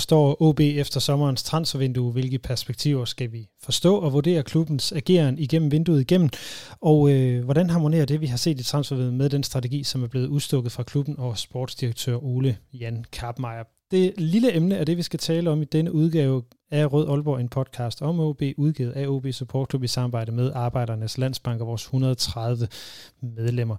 Står OB efter sommerens transfervindue? Hvilke perspektiver skal vi forstå og vurdere klubbens ageren igennem vinduet igennem? Og øh, hvordan harmonerer det, vi har set i transfervinduet med den strategi, som er blevet udstukket fra klubben og sportsdirektør Ole Jan Karpmeier? Det lille emne er det, vi skal tale om i denne udgave af Rød Aalborg, en podcast om OB, udgivet af OB Support Club i samarbejde med Arbejdernes Landsbank og vores 130 medlemmer.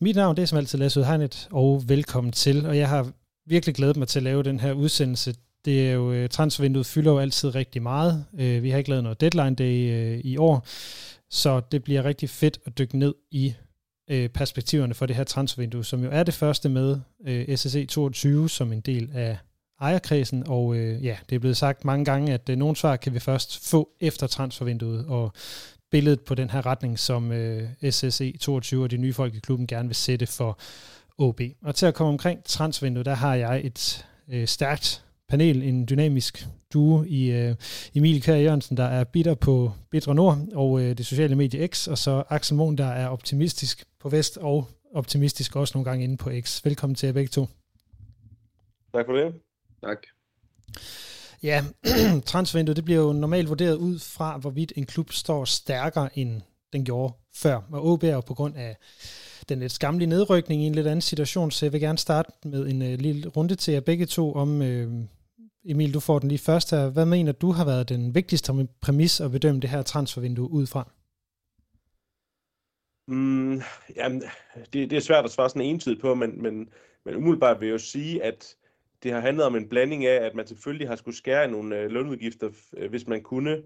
Mit navn det er som altid Lasse Udhegnet, og velkommen til. Og jeg har virkelig glædet mig til at lave den her udsendelse. Det er jo, øh, transfervinduet fylder jo altid rigtig meget. Øh, vi har ikke lavet noget deadline day øh, i år, så det bliver rigtig fedt at dykke ned i perspektiverne for det her transfervindue, som jo er det første med SSE 22 som en del af ejerkredsen, og ja, det er blevet sagt mange gange, at nogle svar kan vi først få efter transfervinduet, og billedet på den her retning, som SSE 22 og de nye folk i klubben gerne vil sætte for OB. Og til at komme omkring transfervinduet, der har jeg et øh, stærkt panel, en dynamisk duo i øh, Emil Kjær Jørgensen, der er bitter på Bitre Nord og øh, det sociale medie X, og så Axel Mohn, der er optimistisk på Vest og optimistisk også nogle gange inde på X. Velkommen til jer begge to. Tak for det. Tak. Ja, transfervinduet det bliver jo normalt vurderet ud fra, hvorvidt en klub står stærkere, end den gjorde før. Og OB er jo på grund af den lidt skamlige nedrykning i en lidt anden situation, så jeg vil gerne starte med en uh, lille runde til jer begge to om, uh, Emil, du får den lige først her. Hvad mener du har været den vigtigste præmis at bedømme det her transfervindue ud fra? Mm, jamen, det, det er svært at svare sådan entydigt på, men, men, men umiddelbart vil jeg jo sige, at det har handlet om en blanding af, at man selvfølgelig har skulle skære nogle øh, lønudgifter, øh, hvis man kunne,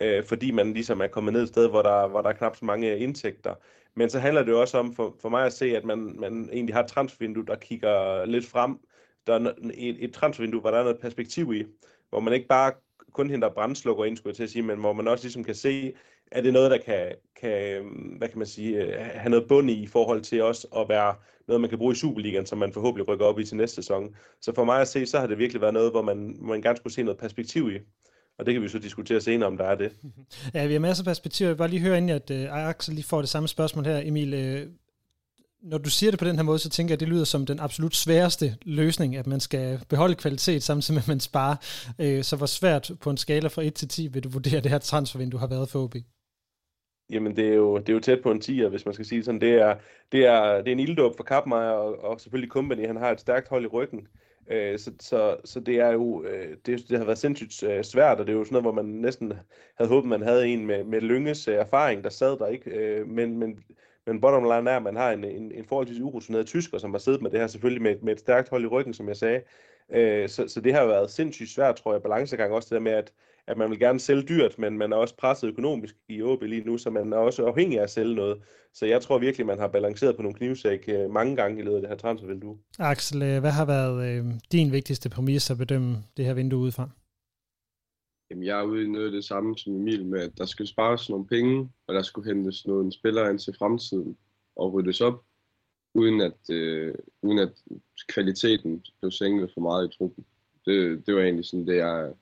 øh, fordi man ligesom er kommet ned et sted, hvor der, hvor der er knap så mange indtægter. Men så handler det jo også om for, for mig at se, at man, man egentlig har et transfervindue, der kigger lidt frem. Der er et, et transfervindue, hvor der er noget perspektiv i, hvor man ikke bare kun henter brændslukker ind, skulle jeg til at sige, men hvor man også ligesom kan se, at det noget, der kan, kan, hvad kan man sige, øh, have noget bund i i forhold til også at være noget, man kan bruge i Superligaen, som man forhåbentlig rykker op i til næste sæson. Så for mig at se, så har det virkelig været noget, hvor man, hvor man gerne skulle se noget perspektiv i. Og det kan vi så diskutere senere, om der er det. Ja, vi har masser af perspektiver. Jeg vil bare lige høre ind, at øh, uh, Axel lige får det samme spørgsmål her. Emil, uh, når du siger det på den her måde, så tænker jeg, at det lyder som den absolut sværeste løsning, at man skal beholde kvalitet samtidig med, at man sparer. Uh, så hvor svært på en skala fra 1 til 10 vil du vurdere det her transfervindue har været for OB? Jamen, det er, jo, det er jo tæt på en 10'er, hvis man skal sige sådan. Det er, det er, det er en ilddåb for Kappmeier, og, og selvfølgelig Company. Han har et stærkt hold i ryggen. Øh, så, så, så det er jo, øh, det, det har været sindssygt øh, svært, og det er jo sådan noget, hvor man næsten havde håbet, man havde en med, med Lynges erfaring, der sad der ikke. men, men, men bottom line er, at man har en, en, en forholdsvis urutineret tysker, som har siddet med det her selvfølgelig med, med et stærkt hold i ryggen, som jeg sagde. Øh, så, så det har været sindssygt svært, tror jeg, balancegang også det der med, at, at man vil gerne sælge dyrt, men man er også presset økonomisk i OB lige nu, så man er også afhængig af at sælge noget. Så jeg tror virkelig, man har balanceret på nogle knivsæk øh, mange gange i løbet af det her transfervindue. Axel, øh, hvad har været øh, din vigtigste præmis at bedømme det her vindue udefra? Jamen, jeg er ude i noget af det samme som Emil med, at der skal spares nogle penge, og der skulle hentes nogle spillere ind til fremtiden og ryddes op, uden at, øh, uden at kvaliteten blev sænket for meget i truppen. Det, det var egentlig sådan det, jeg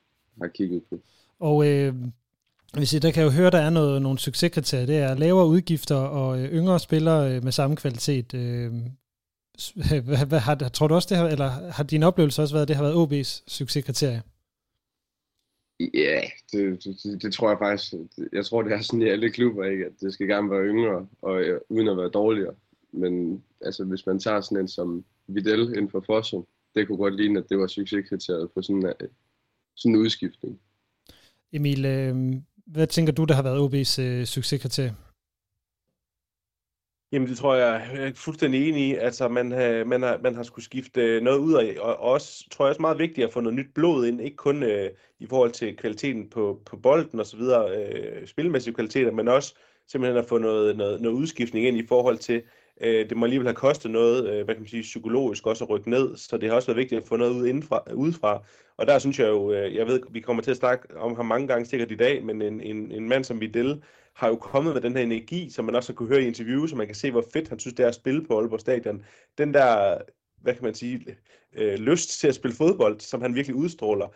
har kigget på. Og øh, hvis I, der kan jo høre, der er noget, nogle succeskriterier. Det er lavere udgifter og øh, yngre spillere øh, med samme kvalitet. Øh, hvad, hvad, har, tror du også, det her, eller har din oplevelse også været, at det har været OB's succeskriterie? Ja, det, det, det, tror jeg faktisk. Jeg tror, det er sådan i alle klubber, ikke? at det skal gerne være yngre, og øh, uden at være dårligere. Men altså, hvis man tager sådan en som Videl inden for Fossum, det kunne godt ligne, at det var succeskriteriet på sådan en, sådan en udskiftning. Emil, øh, hvad tænker du, der har været OB's øh, succeskriterie? Jamen det tror jeg, jeg er fuldstændig enig i. Altså man, har, man, har, man har skulle skifte øh, noget ud af, og også, tror jeg også meget vigtigt at få noget nyt blod ind, ikke kun øh, i forhold til kvaliteten på, på bolden og så videre, øh, spilmæssige kvaliteter, men også simpelthen at få noget, noget, noget udskiftning ind i forhold til, øh, det må alligevel have kostet noget, øh, hvad kan man sige, psykologisk også at rykke ned, så det har også været vigtigt at få noget ud indenfra, udefra. Og der synes jeg jo, øh, jeg ved, vi kommer til at snakke om ham mange gange sikkert i dag, men en, en, en mand som Videl, har jo kommet med den her energi, som man også har kunne høre i interviews, så man kan se, hvor fedt han synes, det er at spille på Aalborg Stadion. Den der, hvad kan man sige, øh, lyst til at spille fodbold, som han virkelig udstråler,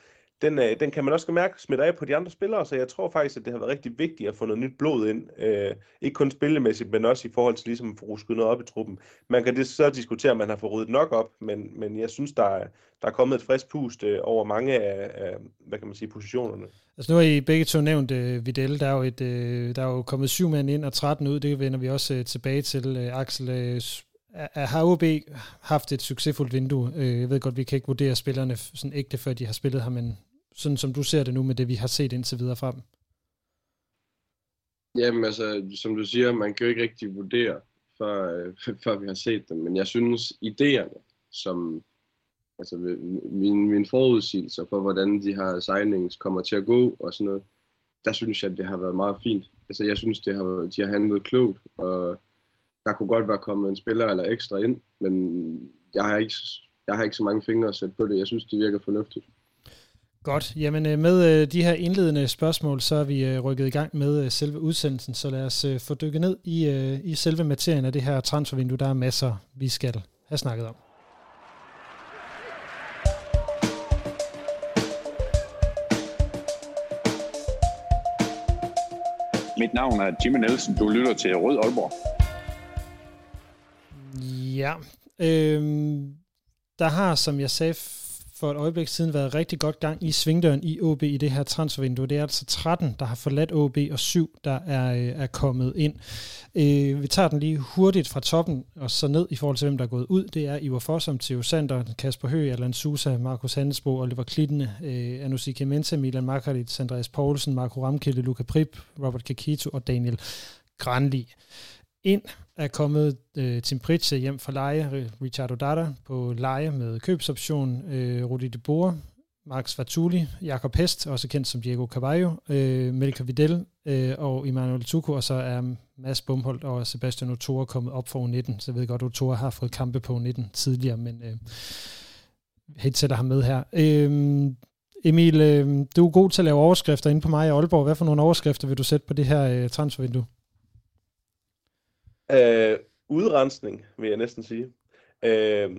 den, øh, den kan man også mærke smitter af på de andre spillere, så jeg tror faktisk, at det har været rigtig vigtigt at få noget nyt blod ind. Øh, ikke kun spillemæssigt, men også i forhold til ligesom at få rusket noget op i truppen. Man kan det så diskutere, om man har fået ryddet nok op, men, men jeg synes, der er, der er kommet et frisk pust øh, over mange af, af, hvad kan man sige, positionerne. Altså nu har I begge to nævnt øh, Videl, der er, jo et, øh, der er jo kommet syv mænd ind og 13 ud, det vender vi også øh, tilbage til. Øh, Axel, øh, har OB haft et succesfuldt vindue? Øh, jeg ved godt, vi kan ikke vurdere spillerne sådan ægte, før de har spillet her, men sådan som du ser det nu med det, vi har set indtil videre fra dem? Jamen altså, som du siger, man kan jo ikke rigtig vurdere, før, øh, før vi har set dem, men jeg synes, idéerne, som altså min, min forudsigelser for, hvordan de her signings kommer til at gå og sådan noget, der synes jeg, at det har været meget fint. Altså jeg synes, det har, de har handlet klogt, og der kunne godt være kommet en spiller eller ekstra ind, men jeg har ikke, jeg har ikke så mange fingre at sætte på det. Jeg synes, det virker fornuftigt. Godt. Jamen øh, med øh, de her indledende spørgsmål, så er vi øh, rykket i gang med selve udsendelsen, så lad os få dykket ned i, i selve materien af det her transfervindue. Der er masser, vi skal have snakket om. Mit navn er Jimmy Nielsen. Du lytter til Rød Aalborg. Ja, øh, der har, som jeg sagde for et øjeblik siden været rigtig godt gang i svingdøren i OB i det her transfervindue. Det er altså 13, der har forladt OB, og 7, der er, øh, er kommet ind. Øh, vi tager den lige hurtigt fra toppen og så ned i forhold til, hvem der er gået ud. Det er Ivar Fossum, Theo Sander, Kasper Høgh, Allan Susa, Markus Hansbo, Oliver Klittene, øh, Anussi Kemensa, Milan Markarit, Andreas Poulsen, Marco Ramkilde, Luca Prip, Robert Kakito og Daniel Granli ind er kommet øh, Tim Pritze øh, hjem fra leje, øh, Richard Odata på leje med købsoption, øh, Rudi de Boer, Max Fatuli, Jakob Hest, også kendt som Diego Caballo, øh, Melker Vidal øh, og Emmanuel Tuko, og så er Mads Bumholdt og Sebastian Otora kommet op for U19, så jeg ved godt, at Otora har fået kampe på U19 tidligere, men øh, helt sætter ham med her. Øh, Emil, øh, du er god til at lave overskrifter inde på mig i Aalborg. Hvad for nogle overskrifter vil du sætte på det her øh, transfervindue? Øh, udrensning, vil jeg næsten sige. Øh,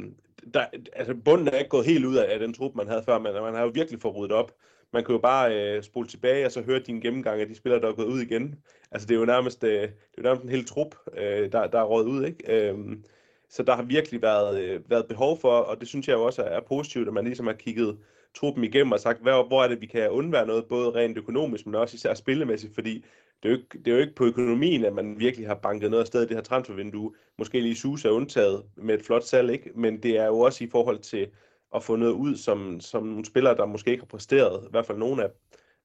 der, altså bunden er ikke gået helt ud af, af den trup, man havde før, men man har jo virkelig fået ryddet op. Man kan jo bare øh, spole tilbage og så høre din gennemgang af de spillere, der er gået ud igen. Altså det er jo nærmest, øh, det er jo nærmest en hel trup, øh, der, der er rådet ud, ikke? Øh, så der har virkelig været, øh, været behov for, og det synes jeg jo også er, er positivt, at man ligesom har kigget truppen igennem og sagt, hvor, hvor er det, vi kan undvære noget, både rent økonomisk, men også især spillemæssigt, fordi det er, jo ikke, det er jo ikke på økonomien, at man virkelig har banket noget sted i det her transfervindue. Måske lige Susa er undtaget med et flot salg, ikke? men det er jo også i forhold til at få noget ud, som, som nogle spillere, der måske ikke har præsteret, i hvert fald nogle af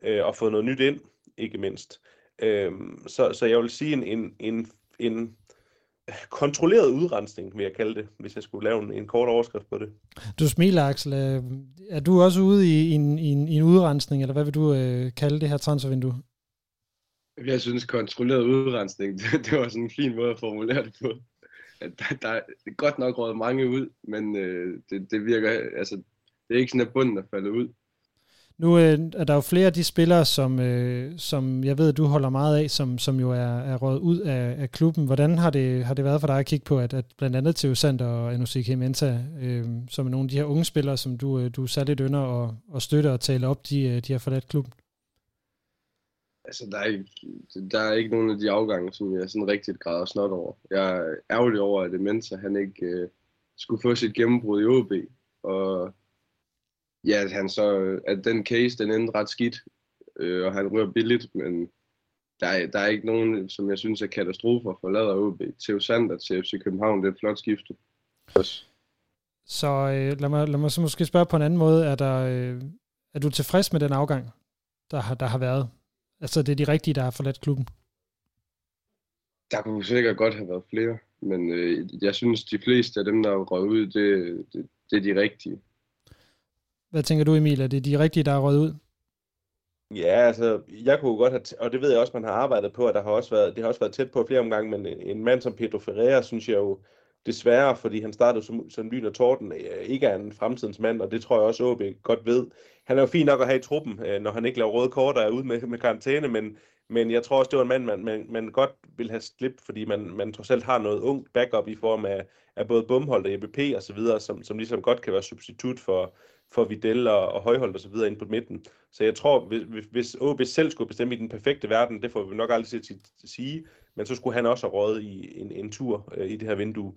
øh, og få noget nyt ind, ikke mindst. Øh, så, så jeg vil sige en, en, en, en kontrolleret udrensning, vil jeg kalde det, hvis jeg skulle lave en, en kort overskrift på det. Du smiler, Axel. Øh, er du også ude i en, i en, i en udrensning, eller hvad vil du øh, kalde det her transfervindue? Jeg synes, kontrolleret udrensning, det, det var sådan en fin måde at formulere det på. Der, der er godt nok råd mange ud, men øh, det, det virker, altså, det er ikke sådan, at bunden er faldet ud. Nu øh, er der jo flere af de spillere, som, øh, som jeg ved, du holder meget af, som, som jo er, er rådet ud af, af klubben. Hvordan har det, har det været for dig at kigge på, at, at blandt andet Theo Sander og Anusik Hementa, øh, som er nogle af de her unge spillere, som du, øh, du særligt ynder og, og støtter og tale op, de, øh, de har forladt klubben? Altså, der er, ikke, der er ikke nogen af de afgange, som jeg sådan rigtigt græder snot over. Jeg er ærgerlig over, at Mensa, han ikke øh, skulle få sit gennembrud i OB. Og ja, at han så, at den case, den endte ret skidt, øh, og han rører billigt, men der er, der er ikke nogen, som jeg synes er katastrofer for lader OB. Theo Sander til FC København, det er et flot skifte. Så øh, lad, mig, lad mig så måske spørge på en anden måde. Er, der, øh, er du tilfreds med den afgang, der har, der har været? Altså det er de rigtige, der har forladt klubben? Der kunne sikkert godt have været flere, men øh, jeg synes, de fleste af dem, der er røget ud, det, det, det er de rigtige. Hvad tænker du, Emil? Er det de rigtige, der er røget ud? Ja, altså, jeg kunne godt have, og det ved jeg også, man har arbejdet på, at der har også været, det har også været tæt på flere omgange, men en mand som Pedro Ferreira, synes jeg jo, desværre, fordi han startede som, som lyn og torden, øh, ikke er en fremtidens mand, og det tror jeg også, at godt ved. Han er jo fint nok at have i truppen, øh, når han ikke laver røde kort og er ude med, med karantæne, men, men jeg tror også, det var en mand, man, man, man godt vil have slip, fordi man, man trods alt har noget ungt backup i form af, af både Bumholdt og EBP og så videre, som, som ligesom godt kan være substitut for, for Videl og, og Højholdt og så videre ind på midten. Så jeg tror, hvis, hvis OB selv skulle bestemme i den perfekte verden, det får vi nok aldrig til at sige, men så skulle han også have rådet i en, en tur øh, i det her vindue.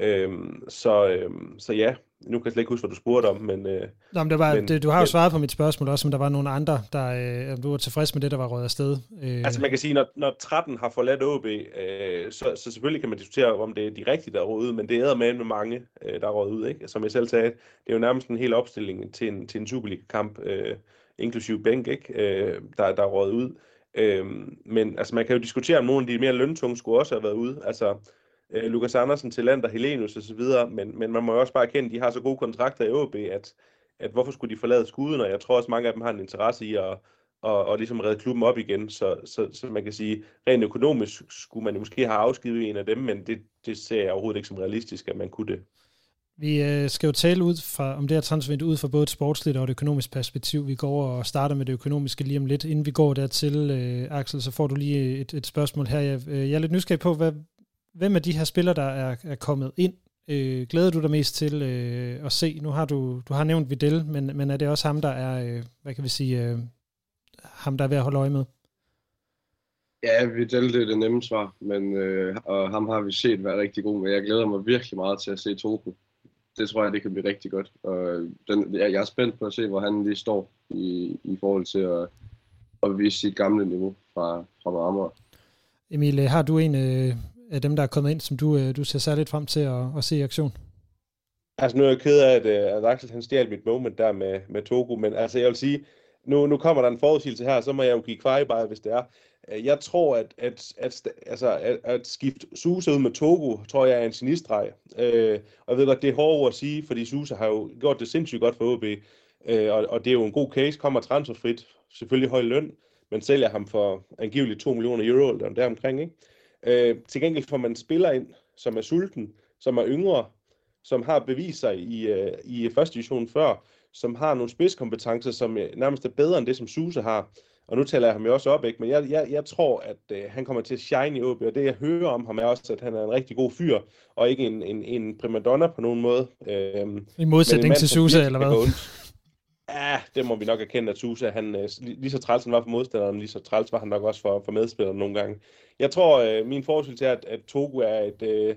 Øhm, så, øhm, så ja, nu kan jeg slet ikke huske, hvad du spurgte om, men... Øh, Nå, men det var, men, det, du har jo svaret på mit spørgsmål også, men der var nogle andre, der øh, du var tilfreds med det, der var røget afsted. Øh. Altså man kan sige, når, når 13 har forladt OB, øh, så, så selvfølgelig kan man diskutere, om det er de rigtige, der er røget ud, men det er med med mange, øh, der er røget ud. Ikke? Som jeg selv sagde, det er jo nærmest en hel opstilling til en, til en Superliga-kamp, øh, inklusive Bænk, ikke? Øh, der, der er røget ud. Øh, men altså, man kan jo diskutere, om nogle af de mere løntunge skulle også have været ude. Altså, øh, Lukas Andersen til Helenius osv., men, men man må jo også bare erkende, at de har så gode kontrakter i OB, at, at hvorfor skulle de forlade skuden, og jeg tror også, mange af dem har en interesse i at og, og ligesom redde klubben op igen, så, så, så man kan sige, rent økonomisk skulle man måske have afskivet en af dem, men det, det ser jeg overhovedet ikke som realistisk, at man kunne det. Vi øh, skal jo tale ud fra, om det her transfervindue ud fra både et sportsligt og et økonomisk perspektiv. Vi går og starter med det økonomiske lige om lidt. Inden vi går dertil, øh, Axel, så får du lige et, et spørgsmål her. Jeg, øh, jeg er lidt nysgerrig på, hvad, hvem af de her spillere, der er, er kommet ind, øh, glæder du dig mest til øh, at se? Nu har du, du har nævnt Videl, men, men er det også ham, der er, øh, hvad kan vi sige, øh, ham, der er ved at holde øje med? Ja, Videl det er det nemme svar, men øh, og ham har vi set være rigtig god med. Jeg glæder mig virkelig meget til at se Toku. Det tror jeg, det kan blive rigtig godt. Og den, jeg, jeg er spændt på at se, hvor han lige står i, i forhold til at, at vise sit gamle niveau fra, fra Amager. Emil, har du en, øh, af dem, der er kommet ind, som du, øh, du ser særligt frem til at, at se i aktion? Altså nu er jeg ked af, at, øh, at Axel han stjal mit moment der med, med Togo, men altså jeg vil sige, nu, nu kommer der en forudsigelse her, så må jeg jo give bare, hvis det er. Øh, jeg tror, at, at, at, altså, at, at skifte Susa ud med Togo, tror jeg er en sinistreg. Øh, og jeg ved godt, det er hårdt at sige, fordi Susa har jo gjort det sindssygt godt for OB. Øh, og, og det er jo en god case, kommer transferfrit, selvfølgelig høj løn, men sælger ham for angiveligt 2 millioner euro, eller deromkring, ikke? Øh, til gengæld får man spiller ind, som er sulten, som er yngre, som har bevist sig i, øh, i første division før, som har nogle spidskompetencer, som øh, nærmest er bedre end det, som Suse har. Og nu taler jeg ham jo også op, ikke? men jeg, jeg, jeg tror, at øh, han kommer til at shine i OB, og det jeg hører om ham er også, at han er en rigtig god fyr, og ikke en, en, en primadonna på nogen måde. Øh, I modsætning mand, til Suse, eller hvad? Ja, det må vi nok erkende, at Susa, han, øh, lige så træls han var for modstanderen, lige så træls var han nok også for, for medspillerne nogle gange. Jeg tror, øh, min forudsigelse er, at, at Togo er et, øh,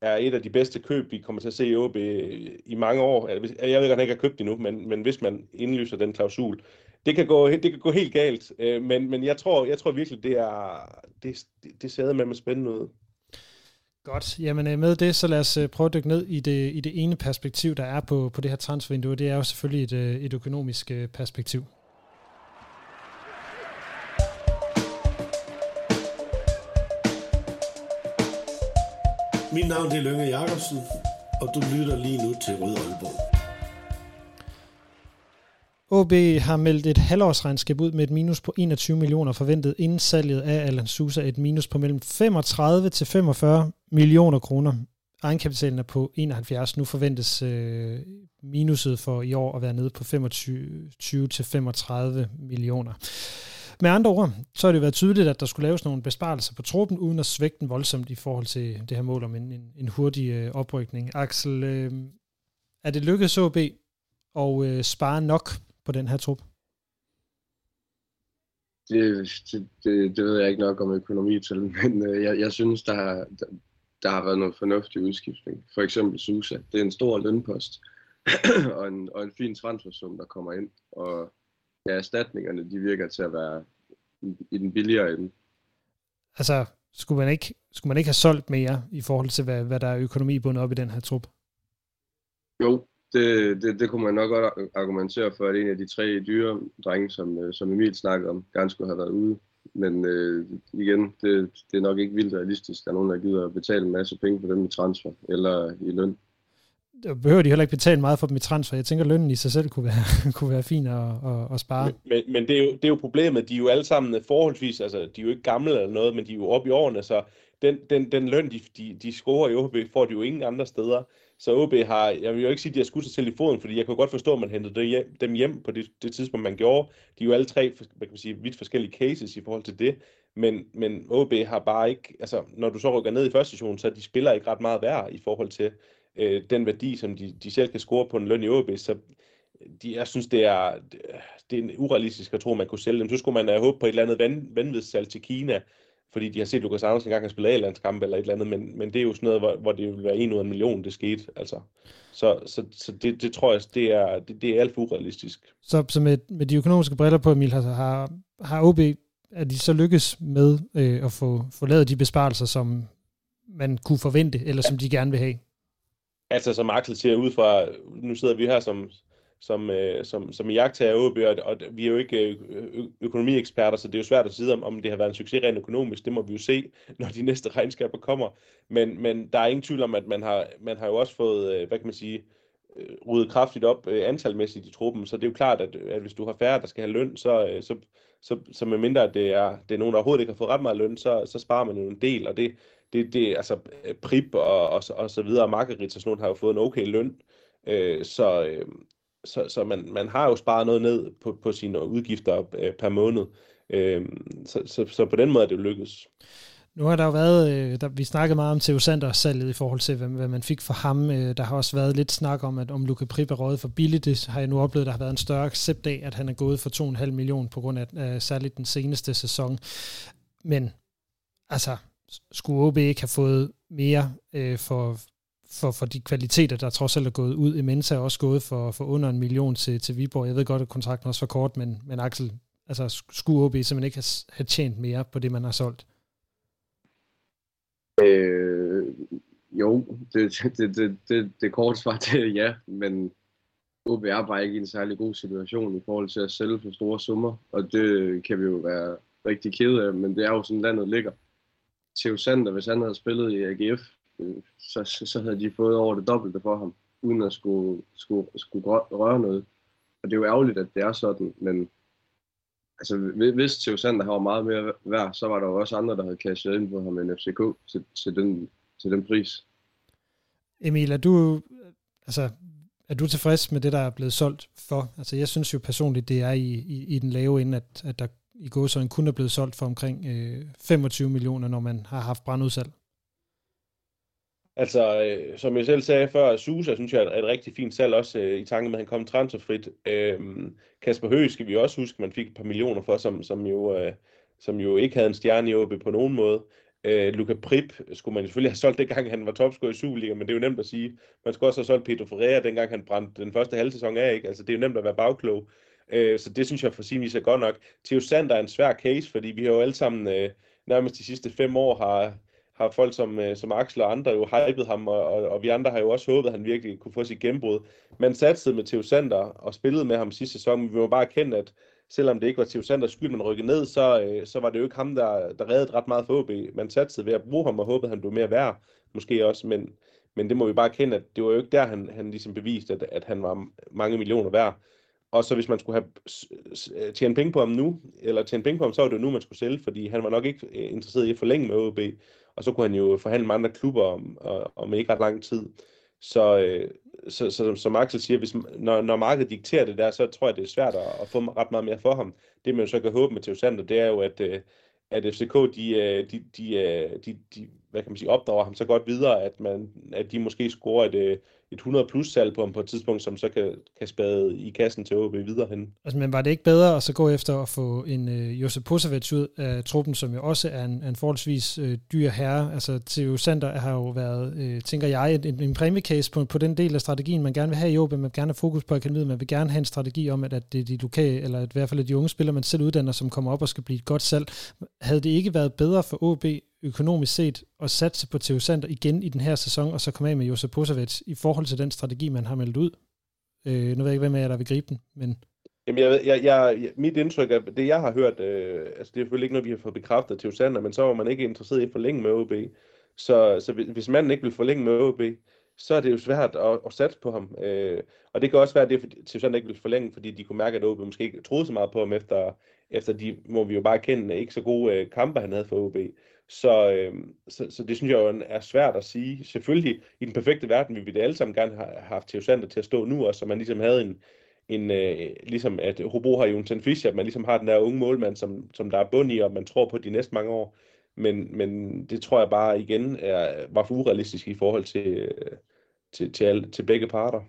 er et af de bedste køb, vi kommer til at se i OB øh, i mange år. Altså, jeg ved ikke, han ikke har købt endnu, men, men hvis man indlyser den klausul, det kan gå, det kan gå helt galt. Øh, men, men jeg, tror, jeg tror virkelig, det er det, det, det ser med med spændende ud. Godt. Jamen øh, med det, så lad os øh, prøve at dykke ned i det, i det ene perspektiv, der er på, på det her transfervindue. Det er jo selvfølgelig et, øh, et økonomisk perspektiv. Mit navn er Lønge Jacobsen, og du lytter lige nu til Rød Aalborg. OB har meldt et halvårsregnskab ud med et minus på 21 millioner forventet inden salget af Alan Sousa et minus på mellem 35 til 45 millioner kroner. Egenkapitalen er på 71. Nu forventes øh, minuset for i år at være nede på 25 til 35 millioner. Med andre ord, så har det været tydeligt, at der skulle laves nogle besparelser på truppen, uden at svække den voldsomt i forhold til det her mål om en, en, en hurtig øh, oprykning. Axel, øh, er det lykkedes OB at øh, spare nok på den her trup? Det, det, det, det ved jeg ikke nok om økonomi til, men øh, jeg, jeg synes, der har, der, der har været noget fornuftig udskiftning. For eksempel Susa. Det er en stor lønpost og, en, og en fin transfersum, der kommer ind. Og ja, erstatningerne, de virker til at være i, i den billigere ende. Altså, skulle man, ikke, skulle man ikke have solgt mere i forhold til, hvad, hvad der er økonomi bundet op i den her trup? Jo, det, det, det kunne man nok godt argumentere for, at en af de tre dyre drenge, som, øh, som Emil snakkede om, gerne skulle have været ude. Men øh, igen, det, det er nok ikke vildt realistisk, at der er nogen, der gider at betale en masse penge for dem i transfer eller i løn. behøver de heller ikke betale meget for dem i transfer. Jeg tænker, lønnen i sig selv kunne være, kunne være fin at, at, at spare. Men, men, men det, er jo, det er jo problemet. De er jo alle sammen forholdsvis, altså de er jo ikke gamle eller noget, men de er jo oppe i årene, så den, den, den løn, de, de, de scorer i OB, får de jo ingen andre steder. Så OB har, jeg vil jo ikke sige, at de har skudt sig til i foden, fordi jeg kan godt forstå, at man hentede det hjem, dem hjem på det, det tidspunkt, man gjorde. De er jo alle tre, hvad kan man sige, vidt forskellige cases i forhold til det. Men, men OB har bare ikke, altså når du så rykker ned i første division, så de spiller ikke ret meget værd i forhold til øh, den værdi, som de, de selv kan score på en løn i OB. Så de, jeg synes, det er, det er urealistisk at tro, man kunne sælge dem. Så skulle man have håbet på et eller andet van, vanvidssalg til Kina, fordi de har set Lukas Andersen engang har spillet A-landskamp eller et eller andet, men, men det er jo sådan noget, hvor, hvor det vil være en ud af en million, det skete. Altså. Så, så, så det, det tror jeg, det er, det, det er alt for urealistisk. Så, så med, med de økonomiske briller på, Emil, altså, har, har OB, er de så lykkes med øh, at få, få lavet de besparelser, som man kunne forvente, eller som de gerne vil have? Altså som Axel siger ud fra, nu sidder vi her som, som, øh, som, som jagttager OB, og, og vi er jo ikke øh, økonomieksperter, så det er jo svært at sige, om, om det har været en succes rent økonomisk. Det må vi jo se, når de næste regnskaber kommer. Men, men der er ingen tvivl om, at man har, man har jo også fået, øh, hvad kan man sige, øh, ryddet kraftigt op antalmæssigt i truppen, så det er jo klart, at, at hvis du har færre, der skal have løn, så, så, så, så med mindre at det er, det er nogen, der overhovedet ikke har fået ret meget løn, så, så sparer man jo en del, og det, det, det altså Prip og, og, og så videre, Margarit og sådan har jo fået en okay løn, øh, så, øh, så, så man, man har jo sparet noget ned på, på sine udgifter øh, per måned. Øh, så, så, så på den måde er det jo lykkedes. Nu har der jo været, øh, der, vi snakkede meget om Theo Sanders salget i forhold til, hvad, hvad man fik for ham. Øh, der har også været lidt snak om, at om Luka Prip er røget for billigt. Det har jeg nu oplevet, der har været en større accept af, at han er gået for 2,5 millioner på grund af øh, særligt den seneste sæson. Men altså, skulle OB ikke have fået mere øh, for, for, for de kvaliteter, der trods alt er gået ud. Imens er også gået for, for under en million til, til Viborg. Jeg ved godt, at kontrakten også var kort, men, men Axel, altså skulle OB simpelthen ikke have, have tjent mere på det, man har solgt? Øh, jo, det, det, det, det, det korte svar til ja, men OB er bare ikke i en særlig god situation i forhold til at sælge for store summer, og det kan vi jo være rigtig kede af, men det er jo sådan landet ligger. Theo Sander, hvis han havde spillet i AGF, Øh, så, så så havde de fået over det dobbelte for ham, uden at skulle, skulle, skulle røre noget. Og det er jo ærgerligt, at det er sådan, men altså, hvis Theo Sander har meget mere værd, så var der jo også andre, der havde cashet ind på ham end FCK til, til, den, til den pris. Emil, er du, altså, er du tilfreds med det, der er blevet solgt for? Altså, jeg synes jo personligt, det er i, i, i den lave ende, at, at der i går så kun er blevet solgt for omkring øh, 25 millioner, når man har haft brandudsalg. Altså, øh, som jeg selv sagde før, Susa synes jeg er et rigtig fint salg, også øh, i tanke med, at han kom transferfrit. Øh, Kasper Høgh skal vi også huske, man fik et par millioner for, som, som, jo, øh, som jo ikke havde en stjerne i OB på nogen måde. Øh, Luca Prip skulle man selvfølgelig have solgt, dengang han var topscorer i Superliga, men det er jo nemt at sige. Man skulle også have solgt Pedro Ferreira, dengang han brændte den første halve sæson af. Ikke? Altså, det er jo nemt at være bagklog. Øh, så det synes jeg for sin vis er godt nok. Theo Sander er en svær case, fordi vi har jo alle sammen øh, nærmest de sidste fem år har, har folk som, øh, som Axel og andre jo hypet ham, og, og, og vi andre har jo også håbet, at han virkelig kunne få sit gennembrud. Man satsede med Theo Sander og spillede med ham sidste sæson, men vi må bare erkende, at selvom det ikke var Theo Sanders skyld, man rykkede ned, så, øh, så var det jo ikke ham, der, der reddede ret meget for OB. Man satsede ved at bruge ham og håbede, at han blev mere værd, måske også, men, men det må vi bare erkende, at det var jo ikke der, han, han ligesom beviste, at, at han var mange millioner værd. Og så hvis man skulle have øh, tjent penge på ham nu, eller tjene penge på ham, så var det jo nu, man skulle sælge, fordi han var nok ikke øh, interesseret i at forlænge med OB og så kunne han jo forhandle med andre klubber om, om ikke ret lang tid. Så, øh, så, så som Axel siger, hvis, når, når markedet dikterer det der, så tror jeg, det er svært at, at få ret meget mere for ham. Det man jo så kan håbe med Theo Sander, det er jo, at, øh, at FCK, øh, de, de, øh, de, de, de, hvad kan man sige, opdrager ham så godt videre, at, man, at de måske scorer et, øh, et 100 plus salg på ham på et tidspunkt, som så kan, kan spade i kassen til OB videre hen. Altså, men var det ikke bedre at så gå efter at få en uh, Josep Posevic ud af truppen, som jo også er en, en forholdsvis uh, dyr herre? Altså, Theo Sander har jo været, uh, tænker jeg, en, en præmiecase på, på den del af strategien, man gerne vil have i OB. Man vil gerne have fokus på akademiet, man vil gerne have en strategi om, at, at det er de lokale, eller at i hvert fald de unge spillere, man selv uddanner, som kommer op og skal blive et godt salg. Havde det ikke været bedre for OB økonomisk set at satse på Theo Sander igen i den her sæson, og så komme af med Josef Posevic i forhold til den strategi, man har meldt ud? Øh, nu ved jeg ikke, hvem af jer, der vil gribe den, men... Jamen, jeg, jeg, jeg, mit indtryk af det, jeg har hørt, øh, altså det er selvfølgelig ikke noget, vi har fået bekræftet til Sander, men så var man ikke interesseret i at forlænge med OB. Så, så hvis, hvis manden ikke vil forlænge med OB, så er det jo svært at, at satse på ham. Øh, og det kan også være, at det til sådan ikke vil forlænge, fordi de kunne mærke, at OB måske ikke troede så meget på ham efter, efter de, må vi jo bare kende, ikke så gode øh, kampe, han havde for OB. Så, øh, så, så det synes jeg jo er svært at sige. Selvfølgelig, i den perfekte verden ville vi det alle sammen gerne have haft Theo Sander til at stå nu også, så man ligesom havde en, en øh, ligesom at Hobro har Jonathan Fischer, at man ligesom har den der unge målmand, som, som der er bund i, og man tror på de næste mange år. Men, men det tror jeg bare igen er, var for urealistisk i forhold til, øh, til, til, alle, til begge parter.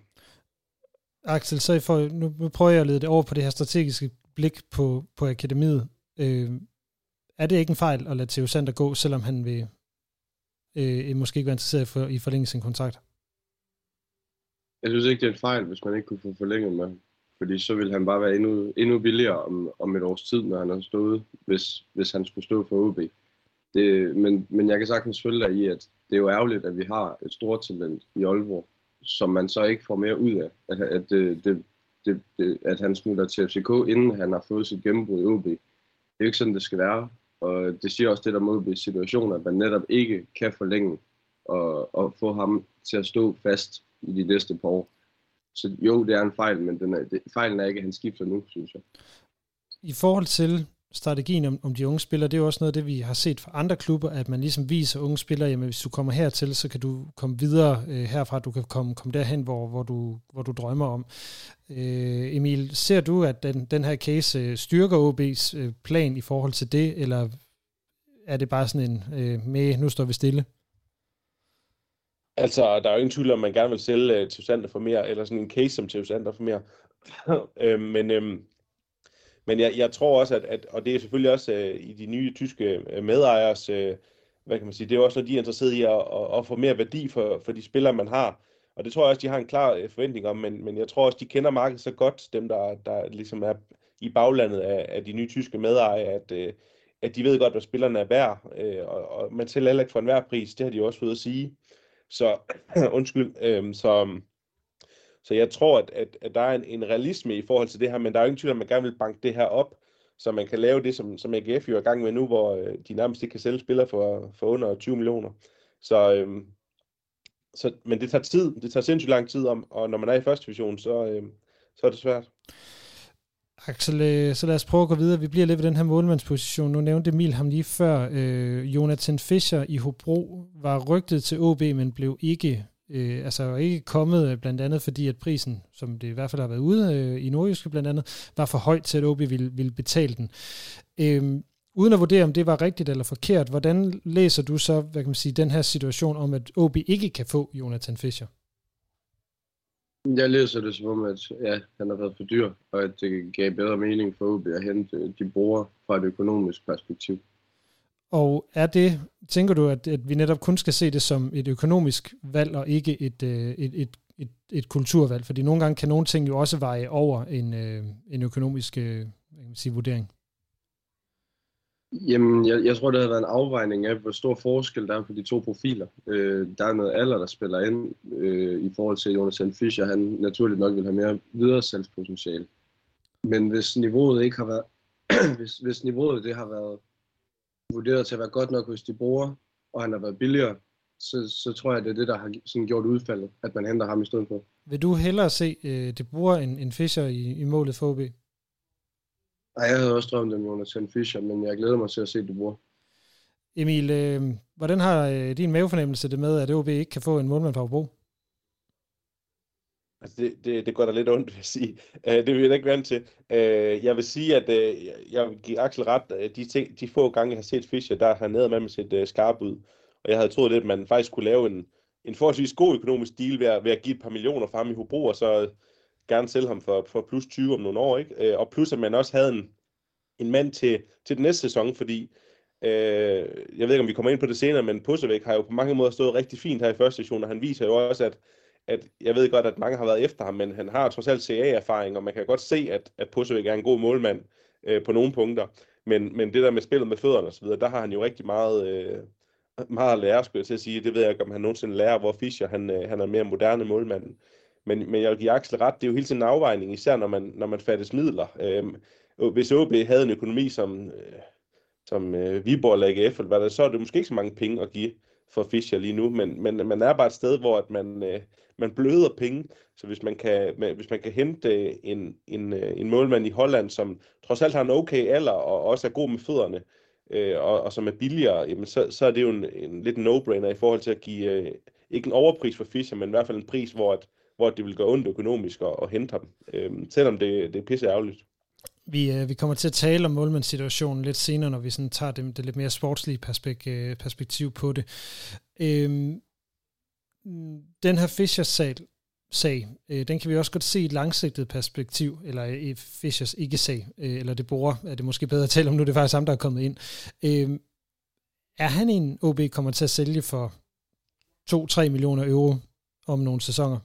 Axel, så for, nu, nu prøver jeg at lede det over på det her strategiske blik på, på akademiet. Øh, er det ikke en fejl at lade Theo Sander gå, selvom han vil øh, øh måske ikke være interesseret for, i forlænge sin kontrakt? Jeg synes ikke, det er en fejl, hvis man ikke kunne få forlænget med ham. Fordi så ville han bare være endnu, endnu billigere om, om et års tid, når han har stået, hvis, hvis han skulle stå for OB. Det, men, men jeg kan sagtens følge dig i, at det er jo ærgerligt, at vi har et stort talent i Aalborg, som man så ikke får mere ud af. At, at, det, det, det, det, at han smutter til FCK, inden han har fået sit gennembrud i OB. Det er jo ikke sådan, det skal være. Og det siger også det der mod ved situationer, at man netop ikke kan forlænge og, og få ham til at stå fast i de næste par år. Så jo, det er en fejl, men den er, det, fejlen er ikke, at han skifter nu, synes jeg. I forhold til strategien om, om de unge spillere, det er jo også noget af det, vi har set fra andre klubber, at man ligesom viser unge spillere, jamen hvis du kommer hertil, så kan du komme videre øh, herfra, du kan komme, komme derhen, hvor, hvor, du, hvor du drømmer om. Øh, Emil, ser du, at den, den her case øh, styrker OB's øh, plan i forhold til det, eller er det bare sådan en øh, med, nu står vi stille? Altså, der er jo ingen tvivl om, man gerne vil sælge øh, uh, til Sander for mere, eller sådan en case som til Sander for mere. øh, men øh, men jeg, jeg tror også, at, at, og det er selvfølgelig også øh, i de nye tyske øh, medejers, øh, hvad kan man sige, det er også noget, de er interesseret i at, at, at få mere værdi for, for de spillere, man har. Og det tror jeg også, de har en klar øh, forventning om, men, men jeg tror også, de kender markedet så godt, dem der, der ligesom er i baglandet af, af de nye tyske medejere, at, øh, at de ved godt, hvad spillerne er værd, øh, og, og man sælger heller ikke for enhver pris, det har de også fået at sige. Så, undskyld, øh, så, så jeg tror, at, at, at der er en, en realisme i forhold til det her, men der er jo ingen tvivl om, at man gerne vil banke det her op, så man kan lave det, som, som AGF jo er i gang med nu, hvor øh, de nærmest ikke kan sælge spillere for, for under 20 millioner. Så, øhm, så, men det tager tid, det tager sindssygt lang tid, om, og når man er i første division, så, øhm, så er det svært. Axel, øh, så lad os prøve at gå videre. Vi bliver lidt ved den her målmandsposition. Nu nævnte Emil ham lige før. Øh, Jonathan Fischer i Hobro var rygtet til OB, men blev ikke øh, altså ikke kommet, øh, blandt andet fordi, at prisen, som det i hvert fald har været ude øh, i Nordjyske blandt andet, var for højt til, at OB ville, ville betale den. Øh, uden at vurdere, om det var rigtigt eller forkert, hvordan læser du så, hvad kan man sige, den her situation om, at OB ikke kan få Jonathan Fischer? Jeg læser det som om, at ja, han har været for dyr, og at det gav bedre mening for OB at hente øh, de brugere fra et økonomisk perspektiv. Og er det, tænker du, at, at vi netop kun skal se det som et økonomisk valg, og ikke et, øh, et, et, et, et kulturvalg? Fordi nogle gange kan nogle ting jo også veje over en, øh, en økonomisk øh, jeg kan sige, vurdering. Jamen, jeg, jeg tror, det har været en afvejning af, hvor stor forskel der er på de to profiler. Øh, der er noget alder, der spiller ind øh, i forhold til Jonathan Fischer. Han naturligt nok vil have mere videresalgspotentiale. Men hvis niveauet ikke har været, hvis, hvis niveauet det har været vurderet til at være godt nok hos de bruger, og han har været billigere, så, så tror jeg, det er det, der har sådan gjort udfaldet, at man henter ham i stedet for. Vil du hellere se øh, det bruger en, en Fischer i, i målet for OB? Nej, jeg havde også drømt om Jonathan Fischer, men jeg glæder mig til at se det bruger. Emil, øh, hvordan har øh, din mavefornemmelse det med, at OB ikke kan få en målmand fra Hobro? Altså det, det, det går da lidt ondt, vil jeg sige. Øh, det vil jeg ikke vant til. Øh, jeg vil sige, at øh, jeg vil give Axel ret. De, ting, de få gange, jeg har set Fischer, der har nede med med sit øh, skarp ud. Og jeg havde troet lidt, at man faktisk kunne lave en, en forholdsvis god økonomisk deal ved at, ved at give et par millioner frem ham i Hobro, og så gerne sælge ham for, for plus 20 om nogle år. Ikke? Øh, og plus, at man også havde en, en mand til, til den næste sæson, fordi øh, jeg ved ikke, om vi kommer ind på det senere, men Pussevæk har jo på mange måder stået rigtig fint her i første session, og han viser jo også, at at jeg ved godt, at mange har været efter ham, men han har trods alt CA-erfaring, og man kan godt se, at, at Pusevik er en god målmand øh, på nogle punkter. Men, men det der med spillet med fødderne osv., der har han jo rigtig meget, øh, meget at lære, skulle jeg til at sige. Det ved jeg ikke, om han nogensinde lærer, hvor Fischer han, øh, han er mere moderne målmand. Men, men jeg vil give Axel ret, det er jo hele tiden en afvejning, især når man, når man fattes midler. Øh, hvis OB havde en økonomi som, øh, som øh, Viborg eller AGF, eller hvad der, så er det måske ikke så mange penge at give for Fischer lige nu, men, men man er bare et sted, hvor at man, øh, man bløder penge, så hvis man kan, hvis man kan hente øh, en, en, øh, en målmand i Holland, som trods alt har en okay alder og også er god med fødderne, øh, og, og som er billigere, jamen så, så er det jo en, en lidt no-brainer i forhold til at give, øh, ikke en overpris for Fischer, men i hvert fald en pris, hvor, at, hvor det vil gå ondt økonomisk at, at hente ham, øh, selvom det, det er pisse ærgerligt. Vi, øh, vi kommer til at tale om målmandssituationen lidt senere, når vi sådan tager det, det lidt mere sportslige perspek, øh, perspektiv på det. Øhm, den her Fischer-sag, sag, øh, den kan vi også godt se i et langsigtet perspektiv, eller i Fischers ikke-sag, øh, eller det bruger, er det måske bedre at tale om nu, det er faktisk ham, der er kommet ind. Øh, er han en, OB kommer til at sælge for 2-3 millioner euro om nogle sæsoner?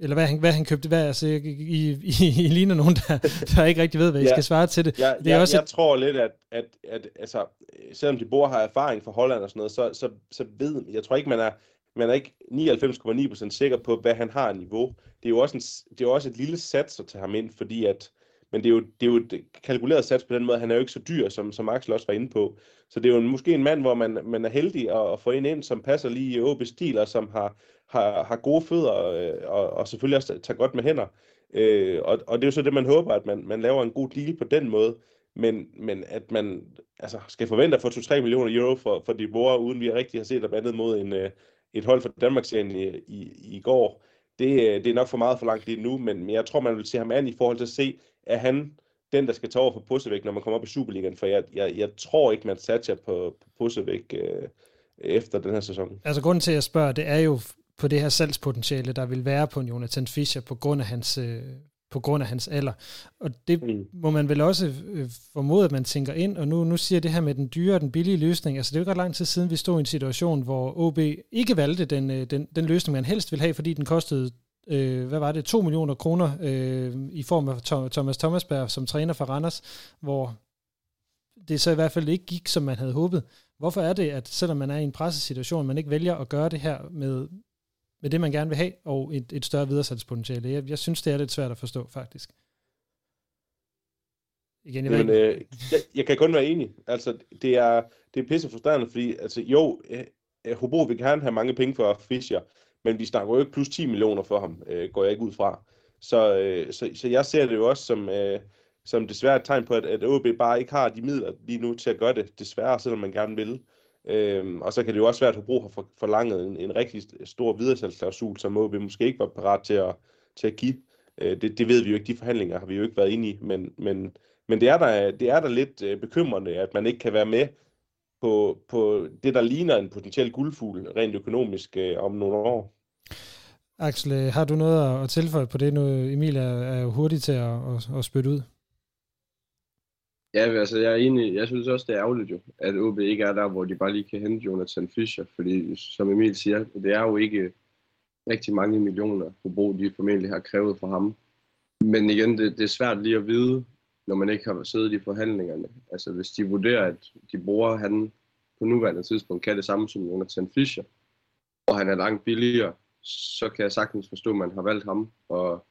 Eller hvad han, hvad han købte, hvad, altså, I, I, I, ligner nogen, der, der ikke rigtig ved, hvad I ja, skal svare til det. Ja, det er ja, også jeg et... tror lidt, at, at, at altså, selvom de bor har erfaring fra Holland og sådan noget, så, så, så ved jeg tror ikke, man er, man er ikke 99,9% sikker på, hvad han har niveau. Det er jo også, en, det er også et lille sats at tage ham ind, fordi at, men det er, jo, det er jo et kalkuleret sats på den måde, han er jo ikke så dyr, som, som Axel også var inde på. Så det er jo en, måske en mand, hvor man, man er heldig at, at få en ind, som passer lige i OB stil, og som har, har, har gode fødder, øh, og, og selvfølgelig også tager godt med hænder. Øh, og, og det er jo så det, man håber, at man, man laver en god deal på den måde, men, men at man altså, skal forvente at få 2-3 millioner euro for, for de bor, uden vi rigtig har set dem andet mod en, øh, et hold for Danmark i, i, i går, det, øh, det er nok for meget for langt lige nu, men, men jeg tror, man vil se ham an i forhold til at se, at han den, der skal tage over for Pussevæk, når man kommer op i Superligaen, for jeg, jeg, jeg tror ikke, man satser på, på Pussevæk øh, efter den her sæson. Altså grunden til, at jeg spørger, det er jo på det her salgspotentiale, der vil være på Jonathan Fischer på grund af hans, øh, på grund af hans alder. Og det mm. må man vel også øh, formode, at man tænker ind, og nu, nu siger det her med den dyre og den billige løsning, altså det er jo ikke ret lang tid siden, vi stod i en situation, hvor OB ikke valgte den, øh, den, den løsning, man helst ville have, fordi den kostede øh, hvad var det, 2 millioner kroner øh, i form af Thomas Thomasberg som træner for Randers, hvor det så i hvert fald ikke gik, som man havde håbet. Hvorfor er det, at selvom man er i en pressesituation, man ikke vælger at gøre det her med, med det, man gerne vil have, og et, et større videresalgspotentiale? Jeg, jeg synes, det er lidt svært at forstå, faktisk. Igen, jeg, Jamen, øh, jeg, jeg kan kun være enig. Altså, det er, det er pisse frustrerende, fordi altså, jo, øh, Hobro vil gerne have mange penge for Fischer, men vi snakker jo ikke plus 10 millioner for ham, øh, går jeg ikke ud fra. Så, øh, så, så jeg ser det jo også som, øh, som desværre et tegn på, at, at OB bare ikke har de midler lige nu til at gøre det, desværre, selvom man gerne vil. Øhm, og så kan det jo også være, at Hobro har for, forlanget en, en rigtig stor videresalgsklausul, som vi måske ikke var parat til at, til at give. Øh, det, det ved vi jo ikke, de forhandlinger har vi jo ikke været inde i, men, men, men det, er der, det er der lidt øh, bekymrende, at man ikke kan være med på, på det, der ligner en potentiel guldfugl rent økonomisk øh, om nogle år. Axel, øh, har du noget at tilføje på det nu? Emil er, er jo hurtig til at, at, at spytte ud. Ja, altså jeg er enig. Jeg synes også, det er ærgerligt jo, at OB ikke er der, hvor de bare lige kan hente Jonathan Fischer. Fordi som Emil siger, det er jo ikke rigtig mange millioner, Hobro de formentlig har krævet for ham. Men igen, det, det er svært lige at vide, når man ikke har siddet i forhandlingerne. Altså hvis de vurderer, at de bruger han på nuværende tidspunkt kan det samme som Jonathan Fischer, og han er langt billigere, så kan jeg sagtens forstå, at man har valgt ham. Og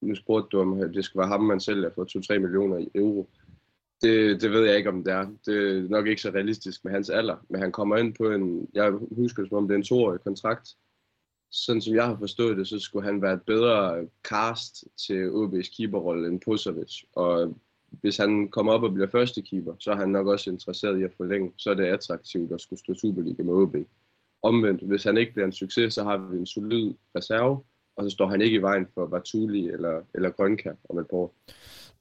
nu spurgte du, om det skal være ham, man sælger for 2-3 millioner euro. Det, det ved jeg ikke, om det er. Det er nok ikke så realistisk med hans alder, men han kommer ind på en, jeg husker som om det er en toårig kontrakt. Sådan som jeg har forstået det, så skulle han være et bedre cast til OB's keeperrolle end Pusovic. Og hvis han kommer op og bliver første keeper, så er han nok også interesseret i at forlænge. Så er det attraktivt at skulle stå Superliga med OB. Omvendt, hvis han ikke bliver en succes, så har vi en solid reserve, og så står han ikke i vejen for Vatuli eller, eller Grønkær om et par år.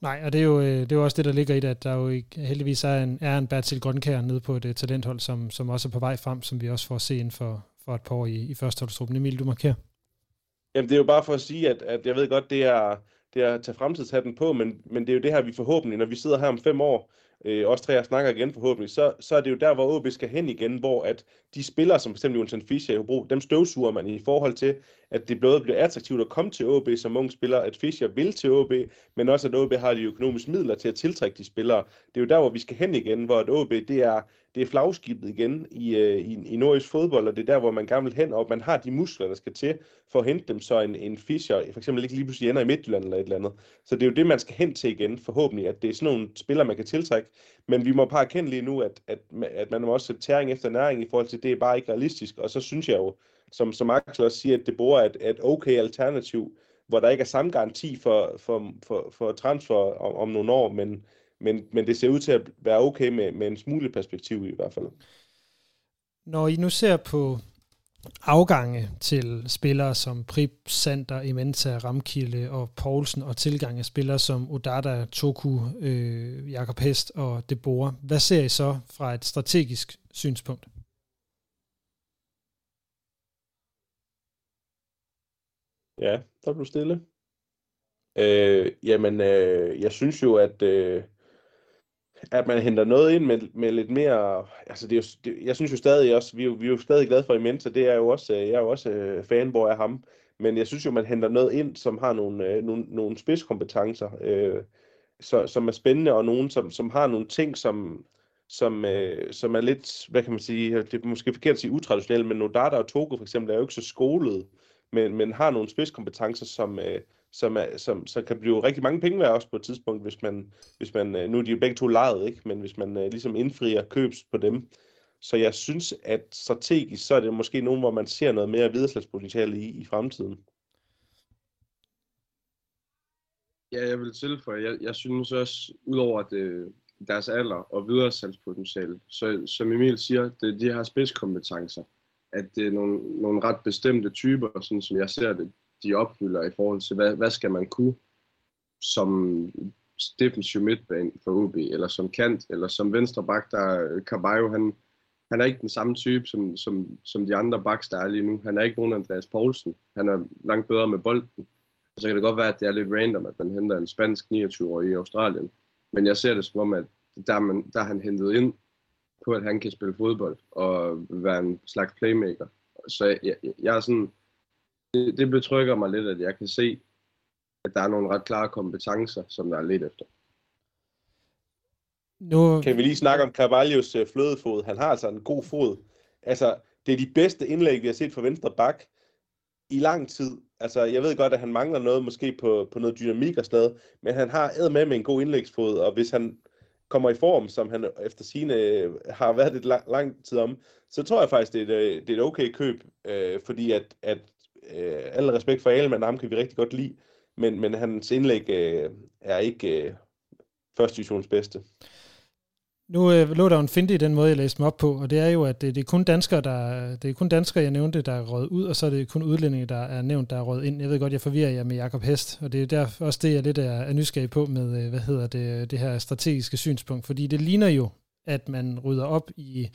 Nej, og det er, jo, øh, det er jo også det, der ligger i det, at der jo ikke, heldigvis er en, er en Bertil Grønkær nede på et talenthold, som, som også er på vej frem, som vi også får se inden for, for et par år i, i førsteholdstruppen. Emil, du markerer. Jamen, det er jo bare for at sige, at, at jeg ved godt, det er, det er at tage fremtidshatten på, men, men det er jo det her, vi forhåbentlig, når vi sidder her om fem år, øh, os tre snakker igen forhåbentlig, så, så er det jo der, hvor OB skal hen igen, hvor at de spillere, som f.eks. Jonathan Fischer i Hobro, dem støvsuger man i forhold til, at det både bliver attraktivt at komme til OB som ung spiller, at Fischer vil til OB, men også at OB har de økonomiske midler til at tiltrække de spillere. Det er jo der, hvor vi skal hen igen, hvor at OB det er, det er flagskibet igen i, øh, i, i nordisk fodbold, og det er der, hvor man gerne vil hen, og man har de muskler, der skal til for at hente dem, så en, en Fischer for eksempel ikke lige pludselig ender i Midtjylland eller et eller andet. Så det er jo det, man skal hen til igen, forhåbentlig, at det er sådan nogle spillere, man kan tiltrække. Men vi må bare erkende lige nu, at, at, at man må også sætte tæring efter næring i forhold til, det er bare ikke realistisk. Og så synes jeg jo, som, som Axel også siger, at det bruger et, et okay alternativ, hvor der ikke er samme garanti for, for, for, for transfer om, om nogle år, men, men, men det ser ud til at være okay med, med en smule perspektiv i hvert fald. Når I nu ser på afgange til spillere som Prip, Sander, Imenta, Ramkilde og Poulsen, og tilgang af spillere som Odada, Toku, øh, Jakob Hest og Debora. Hvad ser I så fra et strategisk synspunkt? Ja, der blev stille. Øh, jamen, øh, jeg synes jo, at, øh, at man henter noget ind med, med lidt mere... Altså, det er jo, det, jeg synes jo stadig også, vi er jo, vi er jo stadig glade for Imens, så det er jo også, øh, jeg er jo også øh, fanboy af ham, men jeg synes jo, man henter noget ind, som har nogle, øh, nogle, nogle spidskompetencer, øh, så, som er spændende, og nogen, som, som har nogle ting, som, som, øh, som er lidt, hvad kan man sige, det er måske forkert at sige utraditionelt, men Nodata og Togo for eksempel er jo ikke så skolet men, men har nogle spidskompetencer, som, øh, som, er, som, som kan blive rigtig mange penge værd også på et tidspunkt, hvis man, hvis man øh, nu er de jo begge to lejet, ikke? men hvis man øh, ligesom indfrier købs på dem. Så jeg synes, at strategisk, så er det måske nogen, hvor man ser noget mere videreslagspotentiale i, i fremtiden. Ja, jeg vil tilføje, jeg, jeg synes også, udover det, øh, deres alder og videresalgspotentiale, så som Emil siger, det, de har spidskompetencer at det er nogle, nogle ret bestemte typer, sådan som jeg ser det, de opfylder i forhold til, hvad, hvad skal man kunne som defensiv midtbane for OB, eller som kant, eller som venstre bak, der øh, Carvalho, han, han er ikke den samme type som, som, som de andre backs, der er lige nu. Han er ikke nogen Andreas Poulsen. Han er langt bedre med bolden. Og så kan det godt være, at det er lidt random, at man henter en spansk 29-årig i Australien. Men jeg ser det som om, at der, man, der er han hentet ind på, at han kan spille fodbold og være en slags playmaker. Så jeg, jeg, jeg er sådan, det, det betrykker mig lidt, at jeg kan se, at der er nogle ret klare kompetencer, som der er lidt efter. Nu... Kan vi lige snakke om Carvalhos øh, flødefod? Han har altså en god fod. Altså, det er de bedste indlæg, vi har set fra venstre bak i lang tid. Altså, jeg ved godt, at han mangler noget måske på, på noget dynamik og sådan men han har æd med med en god indlægsfod, og hvis han kommer i form, som han efter sine øh, har været lidt lang, lang tid om, så tror jeg faktisk, det er et, øh, det er et okay køb, øh, fordi at, at øh, alle respekt for Ahlmann, ham kan vi rigtig godt lide, men, men hans indlæg øh, er ikke øh, første divisions bedste. Nu øh, lå der en finte i den måde, jeg læste mig op på, og det er jo, at det, det er kun danskere, der, det er kun danskere, jeg nævnte, der er røget ud, og så er det kun udlændinge, der er nævnt, der er røget ind. Jeg ved godt, jeg forvirrer jer med Jakob Hest, og det er der også det, jeg lidt er, er nysgerrig på med, øh, hvad hedder det, det her strategiske synspunkt, fordi det ligner jo, at man rydder op i,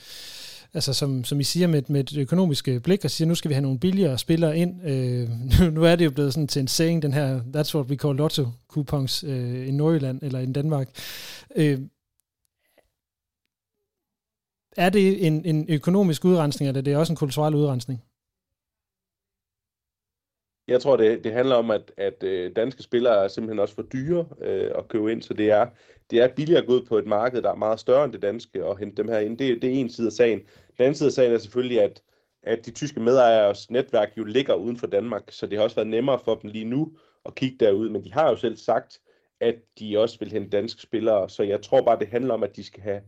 altså som, som I siger, med, med et økonomisk øh, blik, og siger, nu skal vi have nogle billigere spillere ind. Øh, nu er det jo blevet sådan til en saying, den her, that's what we call lotto coupons øh, i Nordjylland eller i Danmark. Øh, er det en, en økonomisk udrensning, eller det er også en kulturel udrensning? Jeg tror, det, det handler om, at, at øh, danske spillere er simpelthen også for dyre øh, at købe ind, så det er, det er billigere at gå ud på et marked, der er meget større end det danske, og hente dem her ind. Det, det er en side af sagen. Den anden side af sagen er selvfølgelig, at, at de tyske medejeres netværk jo ligger uden for Danmark, så det har også været nemmere for dem lige nu at kigge derud, men de har jo selv sagt, at de også vil hente danske spillere, så jeg tror bare, det handler om, at de skal have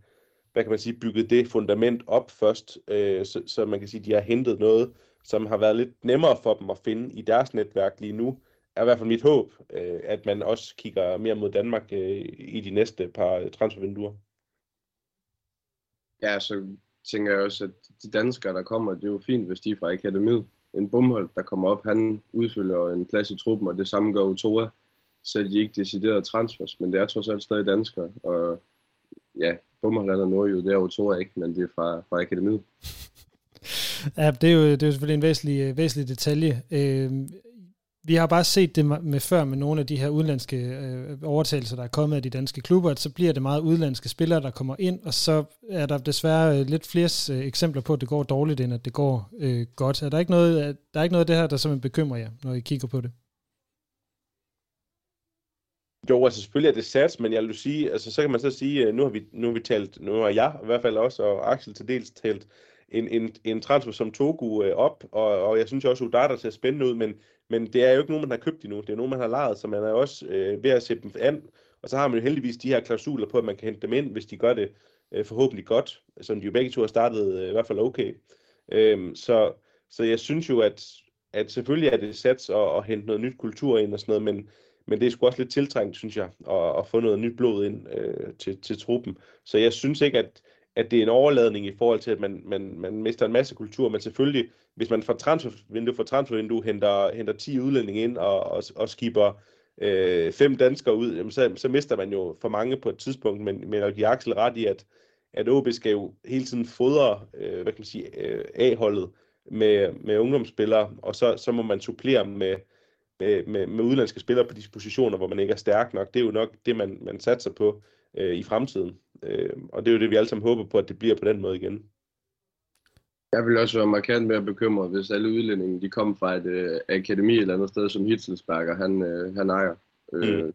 hvad kan man sige, bygget det fundament op først, øh, så, så man kan sige, at de har hentet noget, som har været lidt nemmere for dem at finde i deres netværk lige nu, er i hvert fald mit håb, øh, at man også kigger mere mod Danmark øh, i de næste par transfervinduer. Ja, så tænker jeg også, at de danskere, der kommer, det er jo fint, hvis de er fra akademiet. En bumhold, der kommer op, han udfylder en plads i truppen, og det samme gør Utoa, så de ikke decideret transfers, men det er trods alt stadig danskere, og ja, Bummerland og Nordjyd, det er Utoa ikke, men det er fra, fra akademiet. ja, det er, jo, det er jo selvfølgelig en væsentlig, væsentlig detalje. Øh, vi har bare set det med før med nogle af de her udenlandske øh, overtagelser, der er kommet af de danske klubber, at så bliver det meget udenlandske spillere, der kommer ind, og så er der desværre øh, lidt flere øh, eksempler på, at det går dårligt, end at det går øh, godt. Er der ikke noget, der er ikke noget af det her, der simpelthen bekymrer jer, når I kigger på det? Jo, altså selvfølgelig er det sats, men jeg vil sige, altså så kan man så sige, øh, nu har vi, nu har vi talt, nu har jeg i hvert fald også, og Axel til dels talt en, en, en transfer som Togu øh, op, og, og jeg synes også, at Udata ser spændende ud, men, men det er jo ikke nogen, man har købt endnu. Det er nogen, man har lejet, så man er også øh, ved at sætte dem an. Og så har man jo heldigvis de her klausuler på, at man kan hente dem ind, hvis de gør det øh, forhåbentlig godt, som de jo begge to har startet øh, i hvert fald okay. Øhm, så, så jeg synes jo, at, at selvfølgelig er det sats at, at hente noget nyt kultur ind og sådan noget, men, men det er sgu også lidt tiltrængt, synes jeg, at, at få noget nyt blod ind øh, til, til truppen. Så jeg synes ikke, at, at det er en overladning i forhold til, at man, man, man mister en masse kultur, men selvfølgelig, hvis man fra transfervindue for transfervindue henter, henter 10 udlændinge ind og, og, og skipper øh, fem danskere ud, jamen så, så mister man jo for mange på et tidspunkt, men, men jeg giver Axel ret i, at, at OB skal jo hele tiden fodre, øh, hvad kan man sige, øh, A-holdet med, med ungdomsspillere, og så, så må man supplere med, med, med, med udenlandske spillere på de positioner, hvor man ikke er stærk nok. Det er jo nok det, man, man satser på øh, i fremtiden. Øh, og det er jo det, vi alle sammen håber på, at det bliver på den måde igen. Jeg vil også være markant mere bekymret, hvis alle udlændinge de kom fra et øh, akademi eller andet sted, som Hitzelsberger han, øh, han ejer. Øh, mm.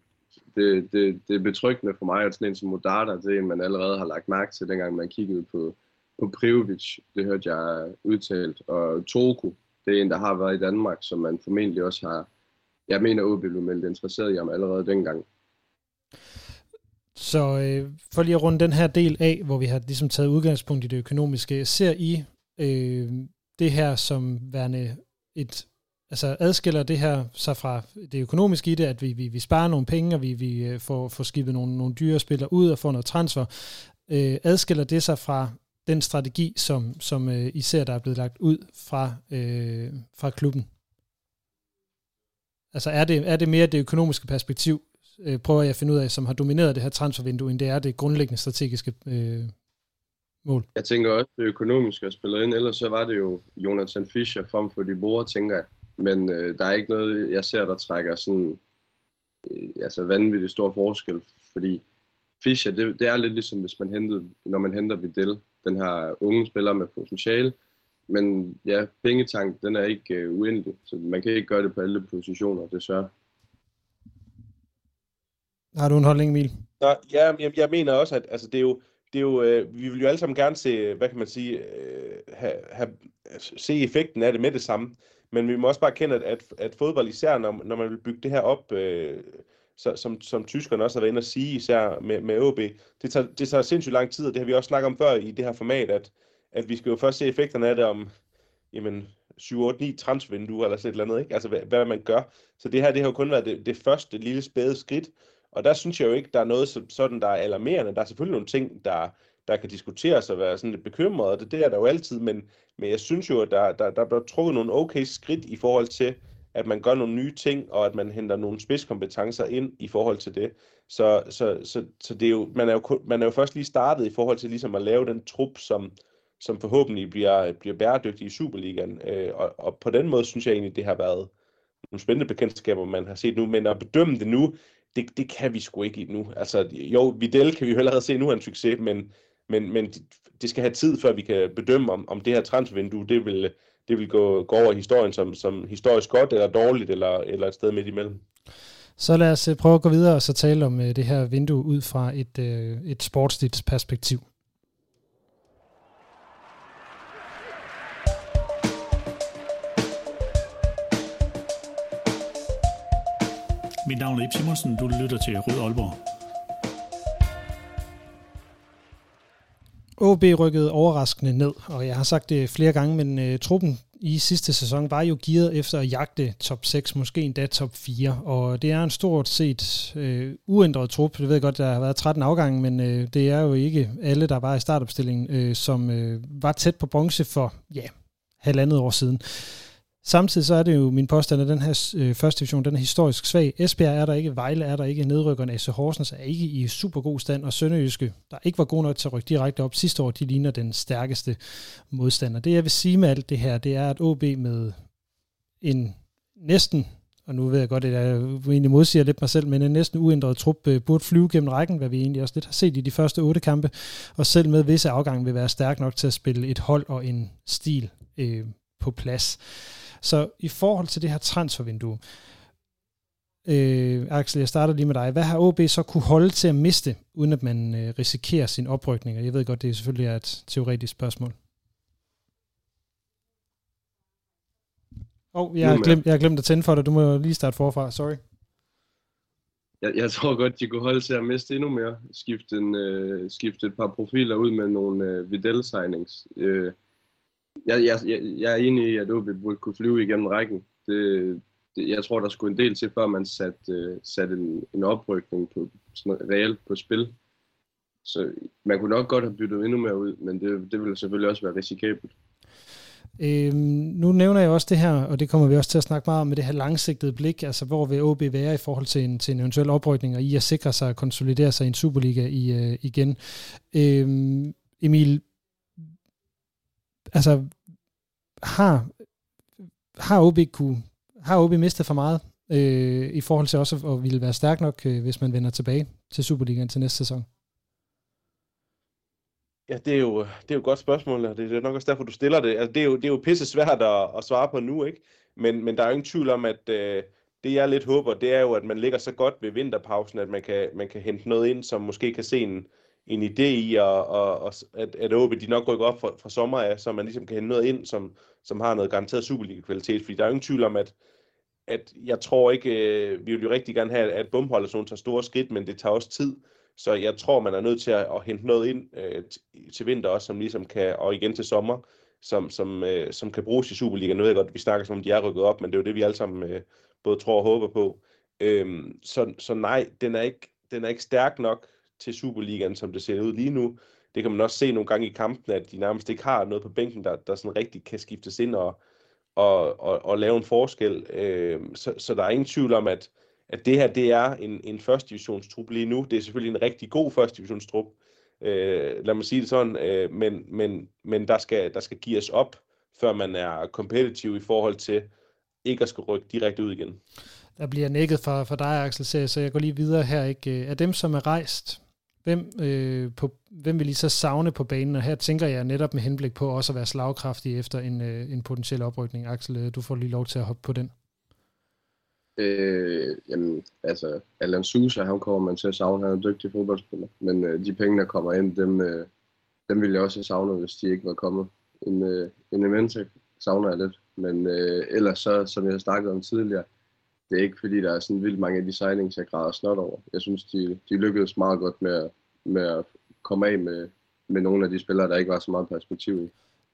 det, det, det er betryggende for mig, at sådan en som Modata, det er en, man allerede har lagt mærke til, dengang man kiggede på, på Privovic. Det hørte jeg udtalt. Og Toku, det er en, der har været i Danmark, som man formentlig også har, jeg mener, OB blev meldt interesseret i ham allerede dengang. Så øh, for lige at runde den her del af, hvor vi har ligesom taget udgangspunkt i det økonomiske, ser I øh, det her som værende et, altså adskiller det her sig fra det økonomiske i det, at vi, vi, vi sparer nogle penge, og vi, vi øh, får, får skibet nogle, nogle dyre spillere ud og får noget transfer. Øh, adskiller det sig fra den strategi, som, som øh, I ser, der er blevet lagt ud fra, øh, fra klubben? Altså er det, er det mere det økonomiske perspektiv, øh, prøver jeg at finde ud af, som har domineret det her transfervindue, end det er det grundlæggende strategiske øh, mål. Jeg tænker også, det økonomiske at spillet ind, ellers så var det jo Jonathan Fischer frem for de borde, tænker jeg. Men øh, der er ikke noget, jeg ser, der trækker sådan øh, altså vanvittigt stor forskel, fordi Fischer, det, det er lidt ligesom, hvis man hentede, når man henter Videl, den her unge spiller med potentiale, men ja, pengetank, den er ikke øh, uendelig, så man kan ikke gøre det på alle positioner, desværre. Har du en holdning, Emil? Nej, ja, jeg, jeg mener også, at altså, det er jo, det er jo, øh, vi vil jo alle sammen gerne se, øh, hvad kan man sige, øh, have, have, se effekten af det med det samme. Men vi må også bare kende, at, at, at fodbold især, når, når man vil bygge det her op, øh, så, som, som tyskerne også har været inde at sige, især med, med OB, det tager, det tager sindssygt lang tid, og det har vi også snakket om før i det her format, at, at vi skal jo først se effekterne af det om, jamen, 7-8-9 transvinduer eller sådan et eller andet, ikke? Altså, hvad, hvad man gør. Så det her, det har jo kun været det, det første lille spæde skridt, og der synes jeg jo ikke, der er noget sådan, der er alarmerende. Der er selvfølgelig nogle ting, der, der kan diskuteres og være sådan lidt bekymret, og det, det er der jo altid, men, men jeg synes jo, at der, der, der bliver trukket nogle okay skridt i forhold til, at man gør nogle nye ting, og at man henter nogle spidskompetencer ind i forhold til det. Så, så, så, så det er jo, man, er jo, man er jo først lige startet i forhold til ligesom at lave den trup, som, som forhåbentlig bliver, bliver bæredygtig i Superligaen. Øh, og, og på den måde synes jeg egentlig, det har været nogle spændende bekendtskaber, man har set nu, men at bedømme det nu, det, det kan vi sgu ikke nu. Altså, jo, Videl kan vi jo allerede se nu er en succes, men, men, men det skal have tid, før vi kan bedømme, om, om det her transfervindue, det vil, det vil gå, gå over i historien som, som historisk godt eller dårligt, eller, eller et sted midt imellem. Så lad os øh, prøve at gå videre og så tale om øh, det her vindue ud fra et, øh, et sportsligt perspektiv. Mit navn er Ip Simonsen, du lytter til Rød Aalborg. OB rykkede overraskende ned, og jeg har sagt det flere gange, men uh, truppen i sidste sæson var jo gearet efter at jagte top 6, måske endda top 4, og det er en stort set øh, uændret trup. Jeg ved godt, der har været 13 afgange, men øh, det er jo ikke alle, der var i startopstillingen, øh, som øh, var tæt på bronze for ja, halvandet år siden. Samtidig så er det jo min påstand, at den her øh, første division, den er historisk svag. Esbjerg er der ikke, Vejle er der ikke, nedrykkerne AC Horsens er ikke i super god stand, og Sønderjyske, der ikke var god nok til at rykke direkte op sidste år, de ligner den stærkeste modstander. Det jeg vil sige med alt det her, det er, at OB med en næsten og nu ved jeg godt, at jeg egentlig modsiger lidt mig selv, men en næsten uændret trup øh, burde flyve gennem rækken, hvad vi egentlig også lidt har set i de første otte kampe, og selv med visse afgange vil være stærk nok til at spille et hold og en stil øh, på plads. Så i forhold til det her transfervindue, øh, Axel, jeg starter lige med dig. Hvad har OB så kunne holde til at miste, uden at man øh, risikerer sin oprykning? Og jeg ved godt, det selvfølgelig er et teoretisk spørgsmål. Åh, oh, jeg, har glemt, jeg har glemt at tænde for dig. Du må lige starte forfra. Sorry. Jeg, jeg tror godt, de kunne holde til at miste endnu mere. Skifte, en, øh, skifte et par profiler ud med nogle øh, Vidal-signings. Øh, jeg, jeg, jeg er enig i, at OB burde kunne flyve igennem rækken. Det, det, jeg tror, der skulle en del til, før man satte, øh, satte en, en oprykning på, sådan reelt på spil. Så man kunne nok godt have byttet endnu mere ud, men det, det ville selvfølgelig også være risikabelt. Øhm, nu nævner jeg også det her, og det kommer vi også til at snakke meget om med det her langsigtede blik, altså hvor vil OB være i forhold til en, til en eventuel oprykning, og i at sikre sig at konsolidere sig i en Superliga i, øh, igen. Øhm, Emil, altså har, har OB kunne, har OB mistet for meget øh, i forhold til også at, ville være stærk nok, øh, hvis man vender tilbage til Superligaen til næste sæson? Ja, det er, jo, det er jo et godt spørgsmål, og det er nok også derfor, du stiller det. Altså, det, er jo, det er jo pisse svært at, at svare på nu, ikke? Men, men der er jo ingen tvivl om, at øh, det jeg lidt håber, det er jo, at man ligger så godt ved vinterpausen, at man kan, man kan hente noget ind, som måske kan se en, en idé i, og, og, og at, at OB de nok rykker op fra, fra sommer af, så man ligesom kan hente noget ind, som, som har noget garanteret Superliga-kvalitet. Fordi der er jo ingen tvivl om, at, at jeg tror ikke, øh, vi vil jo rigtig gerne have, at bumholdet tager store skridt, men det tager også tid. Så jeg tror, man er nødt til at, at hente noget ind øh, til vinter også, som ligesom kan, og igen til sommer, som, som, øh, som kan bruges i Superliga. Nu ved jeg godt, vi snakker som om de er rykket op, men det er jo det, vi alle sammen øh, både tror og håber på. Øhm, så, så nej, den er, ikke, den er ikke stærk nok til Superligaen, som det ser ud lige nu. Det kan man også se nogle gange i kampen, at de nærmest ikke har noget på bænken, der, der sådan rigtig kan skiftes ind og, og, og, og lave en forskel. Øh, så, så der er ingen tvivl om, at at det her det er en, en første divisionstrup lige nu. Det er selvfølgelig en rigtig god første divisionstrup, øh, lad mig sige det sådan, øh, men, men, men der, skal, der skal gives op, før man er kompetitiv i forhold til ikke at skal rykke direkte ud igen. Der bliver nækket for, for dig, Axel, så jeg går lige videre her. Ikke? Af dem, som er rejst, hvem, øh, på, hvem vil I så savne på banen? Og her tænker jeg netop med henblik på også at være slagkraftig efter en, øh, en potentiel oprykning. Axel, øh, du får lige lov til at hoppe på den. Øh, jamen, altså, Alan Sousa, han kommer man til at savne, han er en dygtig fodboldspiller. Men øh, de penge, der kommer ind, dem, øh, dem ville jeg også have savnet, hvis de ikke var kommet. En, øh, en Emente savner jeg lidt. Men øh, ellers så, som jeg har snakket om tidligere, det er ikke fordi, der er sådan vildt mange af de signings, jeg græder snot over. Jeg synes, de, de lykkedes meget godt med, med at komme af med, med nogle af de spillere, der ikke var så meget perspektiv i.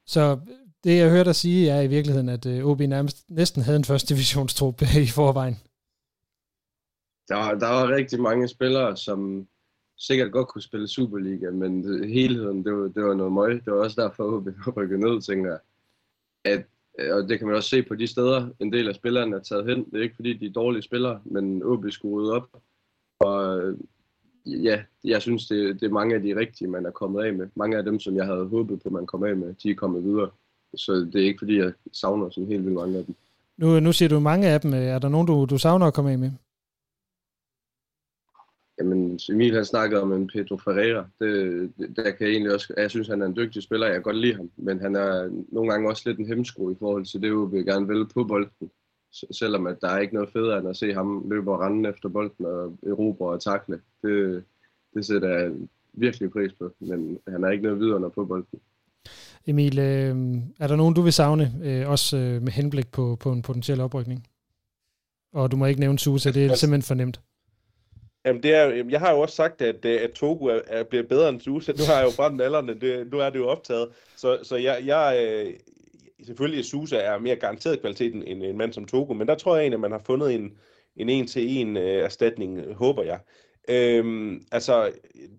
Så det, jeg hørte dig sige, er i virkeligheden, at øh, OB nærmest næsten havde en første divisionstrup i forvejen. Der, var, der var rigtig mange spillere, som sikkert godt kunne spille Superliga, men helheden, det var, det var noget møg. Det var også derfor, at OB rykket ned, tænker jeg. At, Øh, og det kan man også se på de steder, en del af spillerne er taget hen. Det er ikke fordi, de er dårlige spillere, men OB skulle rydde op. Og øh, ja, jeg synes, det, det er mange af de rigtige, man er kommet af med. Mange af dem, som jeg havde håbet på, man kom af med, de er kommet videre. Så det er ikke fordi, jeg savner sådan helt vildt mange af dem. Nu, nu siger du mange af dem. Øh, er der nogen, du, du savner at komme af med? Jamen, Emil har snakket om en Pedro Ferreira. Det, det, der kan jeg egentlig også, jeg synes, han er en dygtig spiller. Jeg kan godt lide ham. Men han er nogle gange også lidt en hemsko i forhold til det, vi gerne vil på bolden. Selvom at der er ikke noget federe end at se ham løbe og rende efter bolden og erobre og takle. Det, det sætter jeg virkelig pris på. Men han er ikke noget videre på bolden. Emil, øh, er der nogen, du vil savne, øh, også øh, med henblik på, på en potentiel oprykning? Og du må ikke nævne Susa, det er simpelthen for nemt. Jamen, det er, jeg har jo også sagt, at, øh, at Togo er, er, bliver bedre end Susa. Nu har jeg jo brændt alderne, det, nu er det jo optaget. Så, så jeg, jeg øh, selvfølgelig Susa er mere garanteret kvalitet end en mand som Togo, men der tror jeg egentlig, at man har fundet en, en en-til-en øh, erstatning, håber jeg. Øhm, altså,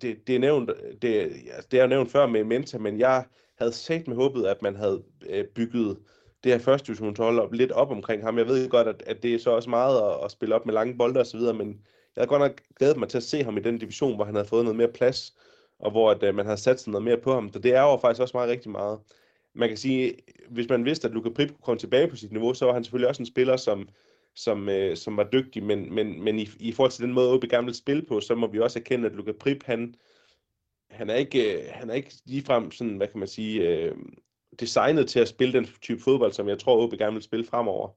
det, det, er nævnt, det, det er jo nævnt før med Menta, men jeg havde sagt med håbet, at man havde øh, bygget det her første divisionshold op, lidt op omkring ham. Jeg ved godt, at, at det er så også meget at, at spille op med lange bolde osv., men jeg havde godt nok glædet mig til at se ham i den division, hvor han havde fået noget mere plads, og hvor at, øh, man havde sat sig noget mere på ham. Så det er jo faktisk også meget rigtig meget. Man kan sige, hvis man vidste, at Luka Prip kunne komme tilbage på sit niveau, så var han selvfølgelig også en spiller, som, som, øh, som var dygtig, men, men, men i, i forhold til den måde, OB gerne vil spille på, så må vi også erkende, at Luka Prip, han, han er ikke, øh, han er ikke ligefrem sådan, hvad kan man sige, øh, designet til at spille den type fodbold, som jeg tror, OB gerne vil spille fremover.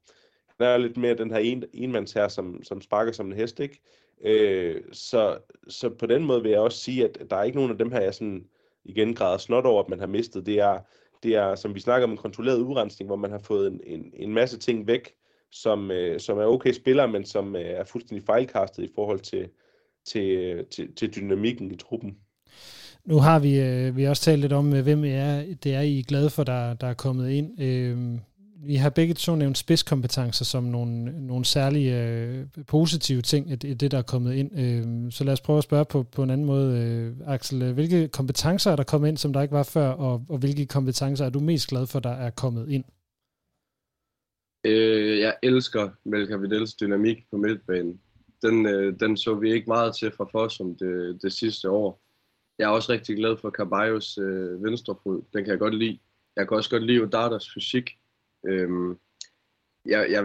Han er lidt mere den her en, enmands her, som, som sparker som en hest, ikke? Øh, så, så på den måde vil jeg også sige, at der er ikke nogen af dem her, jeg sådan igen græder snot over, at man har mistet. Det er, det er, som vi snakker om, en kontrolleret urensning, hvor man har fået en, en, en masse ting væk, som, øh, som er okay spillere, men som øh, er fuldstændig fejlkastet i forhold til, til, til, til dynamikken i truppen. Nu har vi, øh, vi har også talt lidt om, øh, hvem er, det er, I er glade for, der, der er kommet ind. Øh, vi har begge to nævnt spidskompetencer som nogle, nogle særlige øh, positive ting i det, der er kommet ind. Øh, så lad os prøve at spørge på, på en anden måde, øh, Axel. Øh, hvilke kompetencer er der kommet ind, som der ikke var før, og, og hvilke kompetencer er du mest glad for, der er kommet ind? Øh, jeg elsker Melka Videls dynamik på midtbanen. Den, øh, den så vi ikke meget til fra Fossum det, det sidste år. Jeg er også rigtig glad for Caballos øh, venstrefod. Den kan jeg godt lide. Jeg kan også godt lide Odardas fysik. Øhm, jeg, jeg,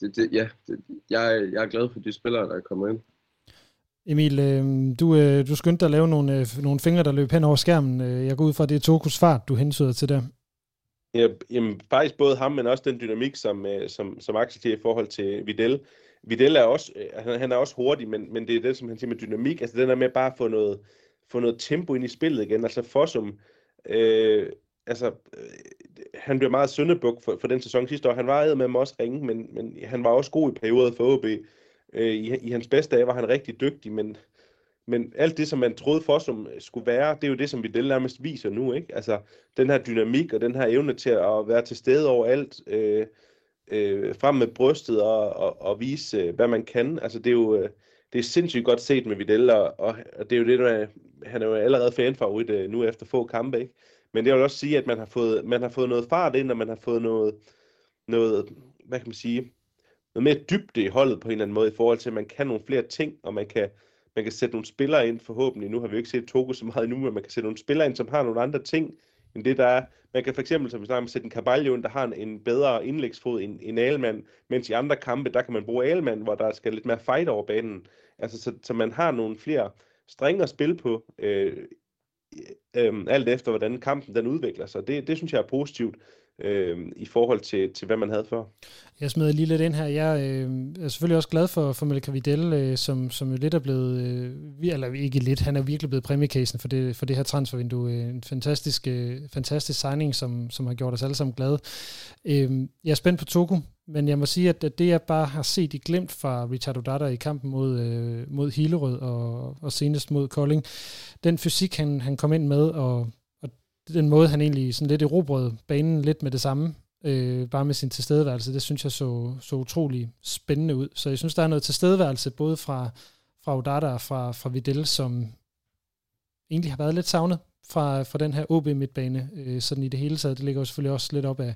det, det, ja, det, jeg, jeg er glad for de spillere, der er kommet ind. Emil, øh, du, øh, du skyndte dig at lave nogle, øh, nogle fingre, der løb hen over skærmen. Øh, jeg går ud fra, at det er Tokus fart, du hensyder til der. Ja, jamen, faktisk både ham, men også den dynamik, som, øh, som, som Axel siger i forhold til Videl. Videl er også, øh, han, han er også hurtig, men, men det er det, som han siger med dynamik. Altså den der med bare at få noget, få noget tempo ind i spillet igen. Altså Fossum, øh, altså, han bliver meget søndebuk for, for den sæson sidste år. Han var med også ringe, men, men han var også god i perioder for OB. Øh, i, I hans bedste dage var han rigtig dygtig, men, men alt det, som man troede for, som øh, skulle være, det er jo det, som vi del nærmest viser nu. Ikke? Altså, den her dynamik og den her evne til at være til stede overalt, øh, øh, frem med brystet og, og, og vise, øh, hvad man kan. Altså, det er jo øh, det er sindssygt godt set med Videl, og, og det er jo det, der er, han er jo allerede fanfavorit øh, nu efter få kampe, ikke? Men det vil også sige, at man har fået, man har fået noget fart ind, og man har fået noget, noget, hvad kan man sige, noget mere dybde i holdet på en eller anden måde, i forhold til, at man kan nogle flere ting, og man kan, man kan sætte nogle spillere ind forhåbentlig. Nu har vi jo ikke set Togo så meget endnu, men man kan sætte nogle spillere ind, som har nogle andre ting, end det der er. Man kan for eksempel, som vi snakker om, sætte en Carvalho ind, der har en, en bedre indlægsfod end, end Alman, mens i andre kampe, der kan man bruge Alman, hvor der skal lidt mere fight over banen. Altså, så, så man har nogle flere strenge at spille på, øh, øh, alt efter hvordan kampen den udvikler sig. Det, det synes jeg er positivt øh, i forhold til, til, hvad man havde før. Jeg smed lige lidt ind her. Jeg øh, er selvfølgelig også glad for, for Melka Videl, øh, som, som jo lidt er blevet, øh, eller ikke lidt, han er virkelig blevet præmiecasen for det, for det her transfervindue. Øh, en fantastisk, øh, fantastisk signing, som, som har gjort os alle sammen glade. Øh, jeg er spændt på Togo, men jeg må sige, at, det jeg bare har set i glemt fra Richard Odata i kampen mod, øh, mod Hillerød og, og senest mod Kolding, den fysik, han, han kom ind med, og den måde, han egentlig sådan lidt erobrede banen lidt med det samme, øh, bare med sin tilstedeværelse, det synes jeg så, så utrolig spændende ud. Så jeg synes, der er noget tilstedeværelse, både fra, fra Odata og fra, fra Videl, som egentlig har været lidt savnet fra, fra den her OB midtbane, øh, sådan i det hele taget. Det ligger jo selvfølgelig også lidt op af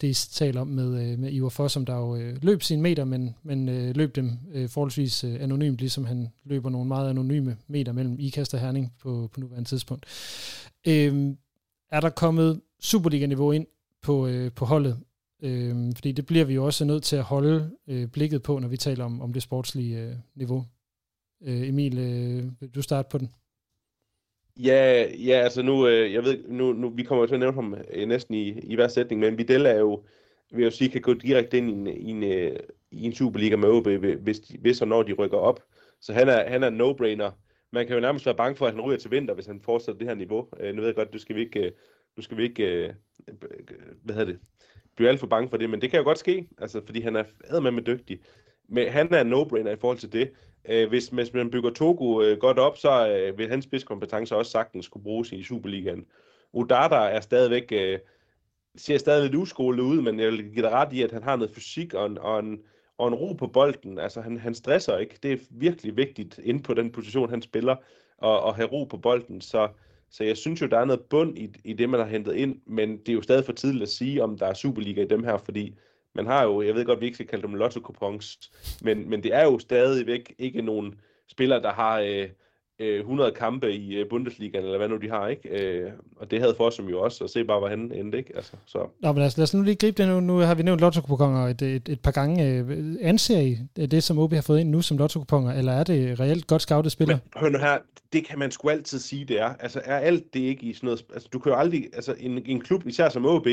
det, I taler om med, øh, med Ivar Foss, som der jo øh, løb sine meter, men, men øh, løb dem øh, forholdsvis øh, anonymt, ligesom han løber nogle meget anonyme meter mellem Ikast og Herning på, på nuværende tidspunkt. Øh, er der kommet Superliga-niveau ind på, øh, på holdet? Øh, fordi det bliver vi jo også nødt til at holde øh, blikket på, når vi taler om, om det sportslige øh, niveau. Øh, Emil, øh, vil du starte på den? Ja, ja altså nu, øh, jeg ved, nu, nu, vi kommer jo til at nævne ham øh, næsten i, i hver sætning, men Vidal er jo, vil jeg sige, kan gå direkte ind i en, i en, øh, i en Superliga med OB, hvis, hvis og når de rykker op. Så han er, han er en no-brainer man kan jo nærmest være bange for, at han ryger til vinter, hvis han fortsætter det her niveau. Øh, nu ved jeg godt, du skal vi ikke, du skal vi ikke øh, øh hvad hedder det, blive alt for bange for det, men det kan jo godt ske, altså, fordi han er med med dygtig. Men han er en no-brainer i forhold til det. Øh, hvis, hvis man bygger Togo øh, godt op, så øh, vil hans spidskompetence også sagtens skulle bruges i Superligaen. Udada er stadigvæk, øh, ser stadig lidt uskolet ud, men jeg vil give dig ret i, at han har noget fysik og en, og en, og en ro på bolden. Altså, han, han stresser ikke. Det er virkelig vigtigt inde på den position, han spiller, at, at have ro på bolden. Så, så jeg synes jo, der er noget bund i, i det, man har hentet ind, men det er jo stadig for tidligt at sige, om der er Superliga i dem her, fordi man har jo, jeg ved godt, vi ikke skal kalde dem lotto coupons, men, men det er jo stadigvæk ikke nogen spillere, der har øh, øh, 100 kampe i øh, Bundesligaen, eller hvad nu de har, ikke? Øh, og det havde Fossum jo også, og se bare, hvor han endte, ikke? Altså, så. Nå, men lad os, lad os nu lige gribe det nu. Nu har vi nævnt lotto et, et, et par gange. Øh, anser I det, som OB har fået ind nu som lotto eller er det reelt godt scoutet spiller? Men hør nu her, det kan man sgu altid sige, det er. Altså, er alt det ikke i sådan noget... Altså, du kan jo aldrig... Altså, en, en klub, især som OB,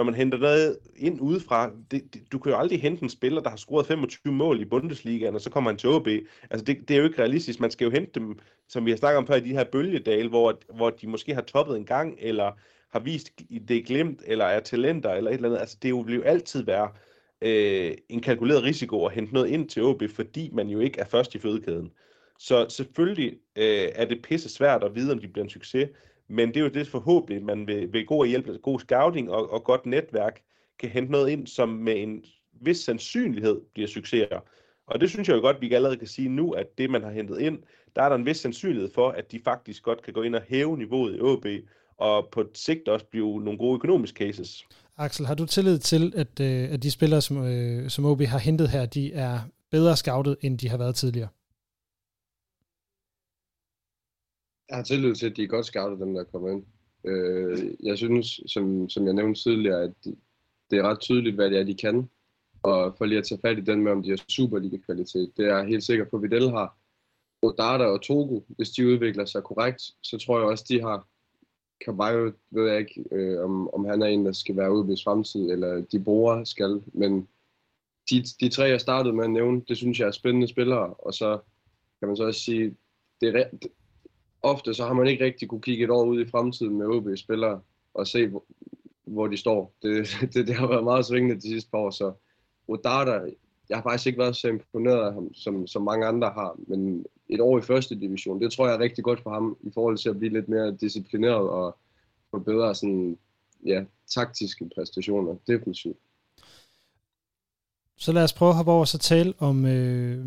når man henter noget ind udefra, det, det, du kan jo aldrig hente en spiller, der har scoret 25 mål i Bundesligaen, og så kommer han til OB. Altså, det, det er jo ikke realistisk. Man skal jo hente dem, som vi har snakket om før, i de her bølgedale, hvor, hvor de måske har toppet en gang, eller har vist det glemt, eller er talenter, eller et eller andet. Altså, det vil jo altid være øh, en kalkuleret risiko at hente noget ind til OB, fordi man jo ikke er først i fødekæden. Så selvfølgelig øh, er det pisse svært at vide, om de bliver en succes, men det er jo det forhåbentlig, man ved, ved god hjælp, altså god scouting og, og godt netværk, kan hente noget ind, som med en vis sandsynlighed bliver succeser. Og det synes jeg jo godt, vi allerede kan sige nu, at det, man har hentet ind, der er der en vis sandsynlighed for, at de faktisk godt kan gå ind og hæve niveauet i OB, og på sigt også blive nogle gode økonomiske cases. Axel, har du tillid til, at, øh, at de spillere, som, øh, som OB har hentet her, de er bedre scoutet, end de har været tidligere? Jeg har tillid til, at de er godt scoutet, dem der kommer ind. Øh, jeg synes, som, som jeg nævnte tidligere, at de, det er ret tydeligt, hvad det er, de kan. Og for lige at tage fat i den med, om de har Superliga-kvalitet, det er jeg helt sikker på, at Videl har. Odata og Togo, hvis de udvikler sig korrekt, så tror jeg også, de har Caballo, ved jeg ikke, øh, om, om han er en, der skal være ude ved fremtid, eller de bruger skal, men de, de tre, jeg startede med at nævne, det synes jeg er spændende spillere, og så kan man så også sige, det er, ofte så har man ikke rigtig kunne kigge et år ud i fremtiden med OB-spillere og se, hvor, hvor de står. Det, det, det har været meget svingende de sidste par år, så Odata, jeg har faktisk ikke været så imponeret af ham, som, som mange andre har, men et år i første division, det tror jeg er rigtig godt for ham i forhold til at blive lidt mere disciplineret og få bedre sådan, ja, taktiske præstationer defensivt. Så lad os prøve at hoppe over og så tale om, øh,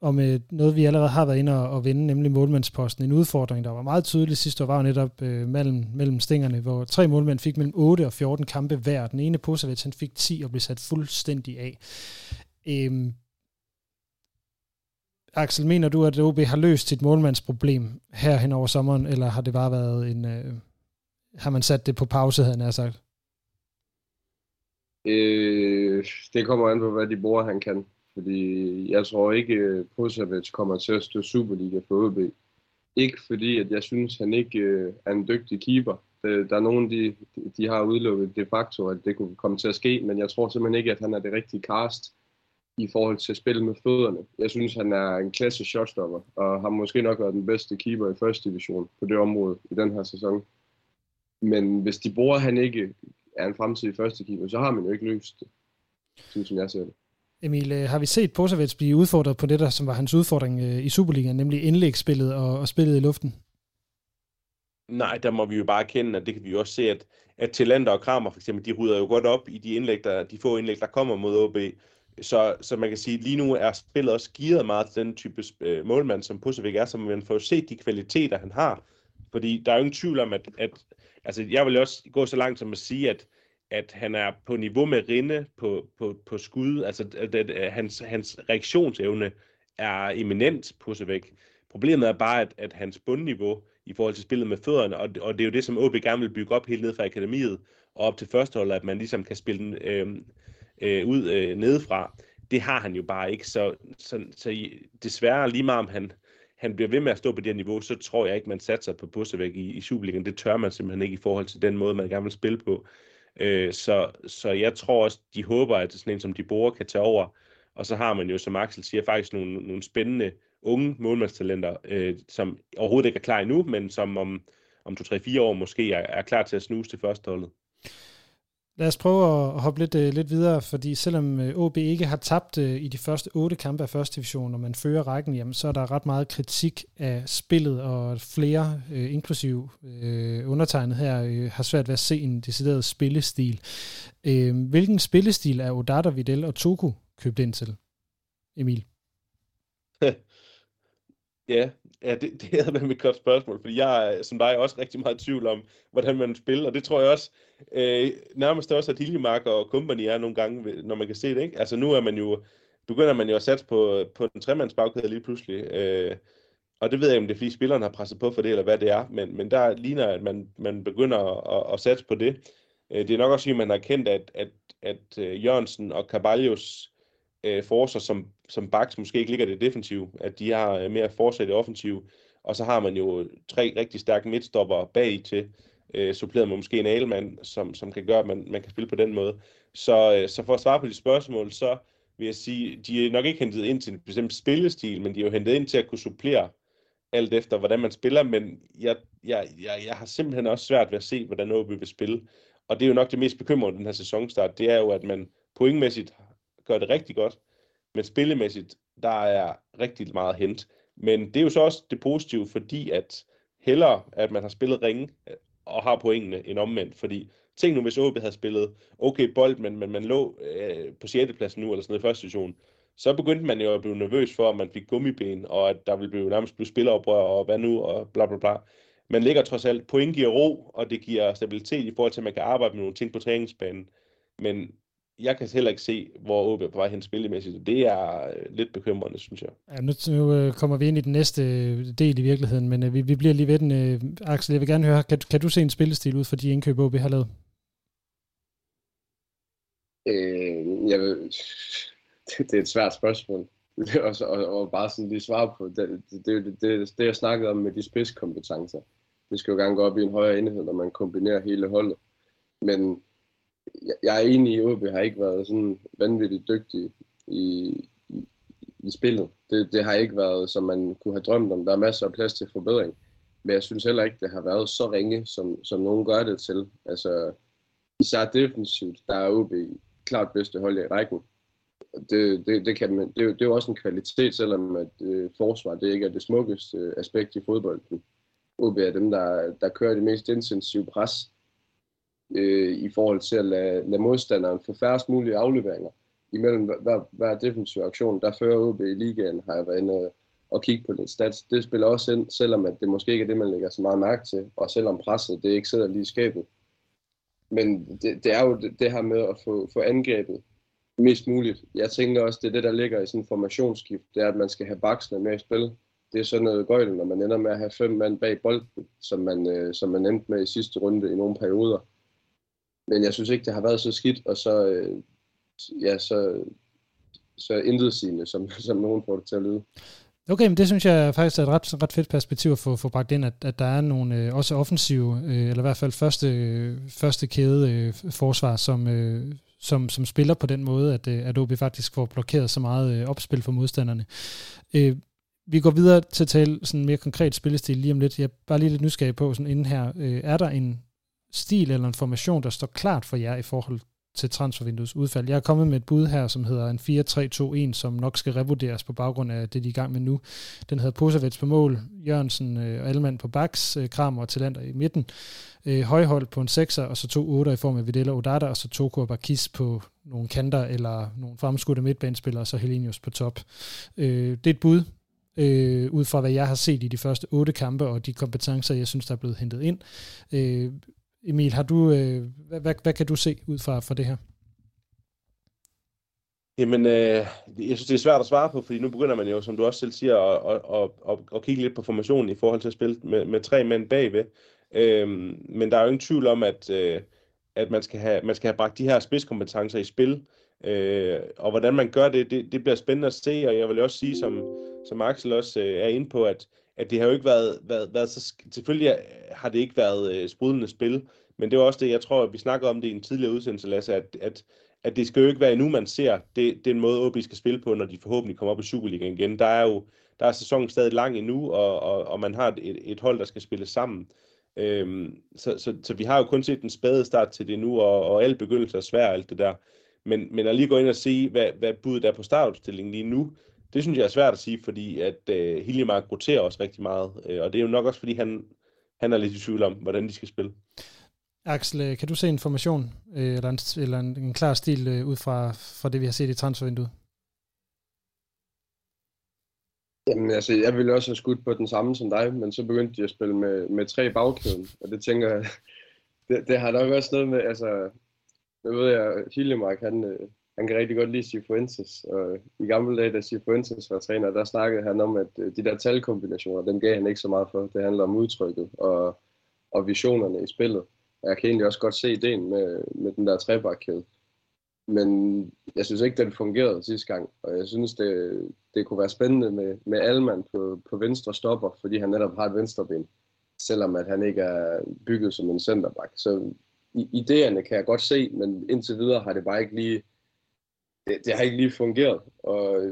om øh, noget, vi allerede har været inde og, og vende, nemlig målmandsposten. En udfordring, der var meget tydelig sidste år, var jo netop øh, mellem, mellem stingerne, hvor tre målmænd fik mellem 8 og 14 kampe hver. Den ene Posevic, han fik 10 og blev sat fuldstændig af. Øhm, Axel, mener du, at OB har løst sit målmandsproblem her hen over sommeren, eller har det bare været en... Øh, har man sat det på pause, havde han sagt? Øh, det kommer an på, hvad de bruger, han kan. Fordi jeg tror ikke, øh, at kommer til at stå Superliga for OB. Ikke fordi, at jeg synes, han ikke øh, er en dygtig keeper. Øh, der er nogen, de, de har udelukket de facto, at det kunne komme til at ske, men jeg tror simpelthen ikke, at han er det rigtige cast i forhold til at spille med fødderne. Jeg synes, han er en klasse shotstopper, og har måske nok været den bedste keeper i første division på det område i den her sæson. Men hvis de bruger, han ikke er en fremtidig første keeper, så har man jo ikke løst det, synes som jeg ser det. Emil, øh, har vi set Posavets blive udfordret på det, der som var hans udfordring øh, i Superligaen, nemlig indlægsspillet og, og spillet i luften? Nej, der må vi jo bare kende, at det kan vi jo også se, at, at Talenter og Kramer for eksempel, de rydder jo godt op i de, indlæg, der, de få indlæg, der kommer mod OB. Så, så man kan sige, at lige nu er spillet også gearet meget til den type øh, målmand, som Posevic er, så man får set de kvaliteter, han har. Fordi der er jo ingen tvivl om, at, at altså, jeg vil også gå så langt som at sige, at at han er på niveau med Rinde på, på, på skud. Altså, at, at, at hans, hans reaktionsevne er eminent på sig væk. Problemet er bare, at, at hans bundniveau i forhold til spillet med fødderne, og, og det er jo det, som OB gerne vil bygge op helt ned fra akademiet og op til førsteholdet, at man ligesom kan spille den øh, øh, ud øh, nedefra. Det har han jo bare ikke, så, så, så desværre lige meget om han, han bliver ved med at stå på det niveau, så tror jeg ikke, man satser på Bussevæk i, i Superligaen. Det tør man simpelthen ikke i forhold til den måde, man gerne vil spille på. Øh, så, så jeg tror også, de håber, at sådan en som de bruger kan tage over. Og så har man jo, som Axel siger, faktisk nogle, nogle spændende unge målmandstalenter, øh, som overhovedet ikke er klar endnu, men som om, om 2-3-4 år måske er, er klar til at snuse til førsteholdet. Lad os prøve at hoppe lidt, øh, lidt videre, fordi selvom øh, OB ikke har tabt øh, i de første otte kampe af første division, når man fører rækken, jamen, så er der ret meget kritik af spillet, og flere, uh, inklusiv undertegnet her, har svært ved at se en decideret spillestil. Hvilken spillestil er Odata, Videl og Toku købt ind til? Emil? Ja, ja det, det er med et godt spørgsmål, fordi jeg som dig også rigtig meget i tvivl om, hvordan man spiller, og det tror jeg også øh, nærmest også, at Hiljemark og company er nogle gange, når man kan se det, ikke? Altså nu er man jo, begynder man jo at satse på, på den tremandsbagkæde lige pludselig, øh, og det ved jeg ikke, om det er fordi spilleren har presset på for det, eller hvad det er, men, men der ligner, at man, man begynder at, at satse på det. Øh, det er nok også fordi, man har kendt, at, at, at øh, Jørgensen og Caballos øh, forser, som, som backs måske ikke ligger det defensive, at de har øh, mere forser i det offensive, og så har man jo tre rigtig stærke midtstopper bag til, øh, suppleret med måske en alemand, som, som kan gøre, at man, man kan spille på den måde. Så, øh, så for at svare på de spørgsmål, så vil jeg sige, de er nok ikke hentet ind til en bestemt spillestil, men de er jo hentet ind til at kunne supplere alt efter, hvordan man spiller, men jeg, jeg, jeg, jeg har simpelthen også svært ved at se, hvordan OB vil spille. Og det er jo nok det mest bekymrende den her sæsonstart, det er jo, at man pointmæssigt gør det rigtig godt, men spillemæssigt, der er rigtig meget hent. Men det er jo så også det positive, fordi at hellere, at man har spillet ringe øh, og har pointene end omvendt, fordi tænk nu, hvis OB havde spillet okay bold, men, men man lå øh, på 6. pladsen nu, eller sådan noget i første division, så begyndte man jo at blive nervøs for, at man fik gummiben, og at der ville blive nærmest blive spilleroprør, og hvad nu, og bla bla bla. Man ligger trods alt, point giver ro, og det giver stabilitet i forhold til, at man kan arbejde med nogle ting på træningsbanen. Men jeg kan heller ikke se, hvor OB er på vej hen spillemæssigt. Det er øh, lidt bekymrende, synes jeg. Ja, nu, nu øh, kommer vi ind i den næste øh, del i virkeligheden, men uh, vi, vi bliver lige ved den. Uh, Axel, jeg vil gerne høre, kan, kan du se en spillestil ud for de indkøb, OB har lavet? Øh, jeg vil, det, det er et svært spørgsmål. og, og, og bare sådan lige svare på, det, det, det, det, det jeg snakkede om med de spidskompetencer. Det skal jo gerne gå op i en højere enhed, når man kombinerer hele holdet. Men jeg, er enig i, at OB har ikke været sådan vanvittigt dygtig i, i, i spillet. Det, det har ikke været, som man kunne have drømt om. Der er masser af plads til forbedring. Men jeg synes heller ikke, det har været så ringe, som, som nogen gør det til. Altså, især defensivt, der er OB klart bedste hold i rækken. Det, det, det, kan man, det, det er jo også en kvalitet, selvom at øh, forsvar det ikke er det smukkeste øh, aspekt i fodbolden. OB er dem, der, der kører det mest intensive pres øh, i forhold til at lade, lade modstanderen få færrest mulige afleveringer imellem hver, hver defensiv aktion. Der fører OB i ligaen, har jeg været inde og kigge på det stats. Det spiller også ind, selvom at det måske ikke er det, man lægger så meget mærke til, og selvom presset det ikke sidder lige i skabet. Men det, det er jo det, det her med at få, få angrebet mest muligt. Jeg tænker også, det er det, der ligger i sådan en formationsskift, det er, at man skal have baksene med i spil. Det er sådan noget gøjl, når man ender med at have fem mand bag bolden, som man, øh, som man endte med i sidste runde i nogle perioder. Men jeg synes ikke, det har været så skidt, og så, øh, ja, så, så intetsigende, som, som nogen får det til at lyde. Okay, men det synes jeg faktisk er et ret, ret fedt perspektiv at få, få bragt ind, at, at der er nogle øh, også offensive, øh, eller i hvert fald første, øh, første kæde øh, forsvar, som, øh, som, som spiller på den måde, at, øh, at OB faktisk får blokeret så meget øh, opspil for modstanderne. Øh, vi går videre til at tale sådan mere konkret spillestil lige om lidt. Jeg er bare lige lidt nysgerrig på, sådan inden her, øh, er der en stil eller en formation, der står klart for jer i forhold til transfervinduets udfald. Jeg er kommet med et bud her, som hedder en 4-3-2-1, som nok skal revurderes på baggrund af det, de er i gang med nu. Den hedder Posavets på mål, Jørgensen øh, og Alman på baks, øh, Kramer og Talenter i midten, øh, Højhold på en 6'er, og så to 8'er i form af Videla Odata, og så Toko og Bakis på nogle kanter, eller nogle fremskudte midtbanespillere, og så Helenius på top. Øh, det er et bud, øh, ud fra hvad jeg har set i de første otte kampe, og de kompetencer, jeg synes, der er blevet hentet ind. Øh, Emil, har du, øh, hvad, hvad, hvad kan du se ud fra, fra det her? Jamen, øh, jeg synes, det er svært at svare på, fordi nu begynder man jo, som du også selv siger, at, at, at, at, kigge lidt på formationen i forhold til at spille med, med tre mænd bagved. Øhm, men der er jo ingen tvivl om, at, øh, at man, skal have, man skal have bragt de her spidskompetencer i spil. Øh, og hvordan man gør det, det, det bliver spændende at se, og jeg vil også sige, som, som Axel også øh, er inde på, at, at det har jo ikke været, været, været så... Selvfølgelig har det ikke været øh, sprudlende spil, men det var også det, jeg tror, at vi snakkede om det i en tidligere udsendelse, Lasse, at, at, at det skal jo ikke være nu, man ser det, den måde, OB skal spille på, når de forhåbentlig kommer op i Superligaen igen. Der er jo der er sæsonen stadig lang endnu, og, og, og man har et, et hold, der skal spille sammen. Øhm, så, så, så vi har jo kun set den spæde start til det nu, og, og alle begyndelser er svære alt det der. Men, men at lige gå ind og se, hvad, hvad budet er på startopstillingen lige nu, det synes jeg er svært at sige, fordi at øh, Hiljemark roterer også rigtig meget, øh, og det er jo nok også, fordi han, han er lidt i tvivl om, hvordan de skal spille. Axel, øh, kan du se en formation, øh, eller, en, eller en, en klar stil øh, ud fra, fra det, vi har set i transfervinduet? Jamen altså, jeg ville også have skudt på den samme som dig, men så begyndte de at spille med, med tre bagkæden, og det tænker jeg, det, det har nok også noget med, altså, jeg ved jeg, Hiljemark, han, han kan rigtig godt lide Sifuentes. og i gamle dage, da Sifuentes var træner, der snakkede han om, at øh, de der talkombinationer, dem gav han ikke så meget for. Det handler om udtrykket og, og visionerne i spillet. Og jeg kan egentlig også godt se ideen med, med den der trebakkæde. Men jeg synes ikke, den fungerede sidste gang, og jeg synes, det, det kunne være spændende med, med Alman på, på venstre stopper, fordi han netop har et venstreben, selvom at han ikke er bygget som en centerback. Så idéerne kan jeg godt se, men indtil videre har det bare ikke lige det, det har ikke lige fungeret. Og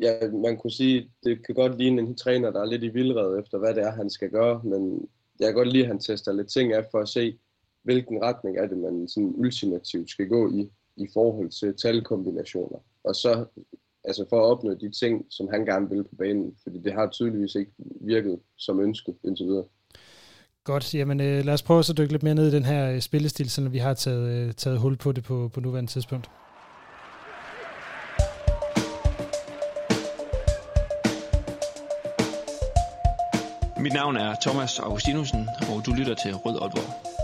ja, man kunne sige, det kan godt ligne en træner, der er lidt i vildred efter, hvad det er, han skal gøre, men jeg kan godt lide, at han tester lidt ting af for at se, hvilken retning er det, man sådan ultimativt skal gå i, i forhold til talkombinationer. Og så altså for at opnå de ting, som han gerne vil på banen, fordi det har tydeligvis ikke virket som ønsket indtil videre. Godt, jamen øh, lad os prøve at dykke lidt mere ned i den her øh, spillestil, selvom vi har taget, øh, taget hul på det på, på nuværende tidspunkt. Mit navn er Thomas Augustinusen, og du lytter til Rød Aalborg.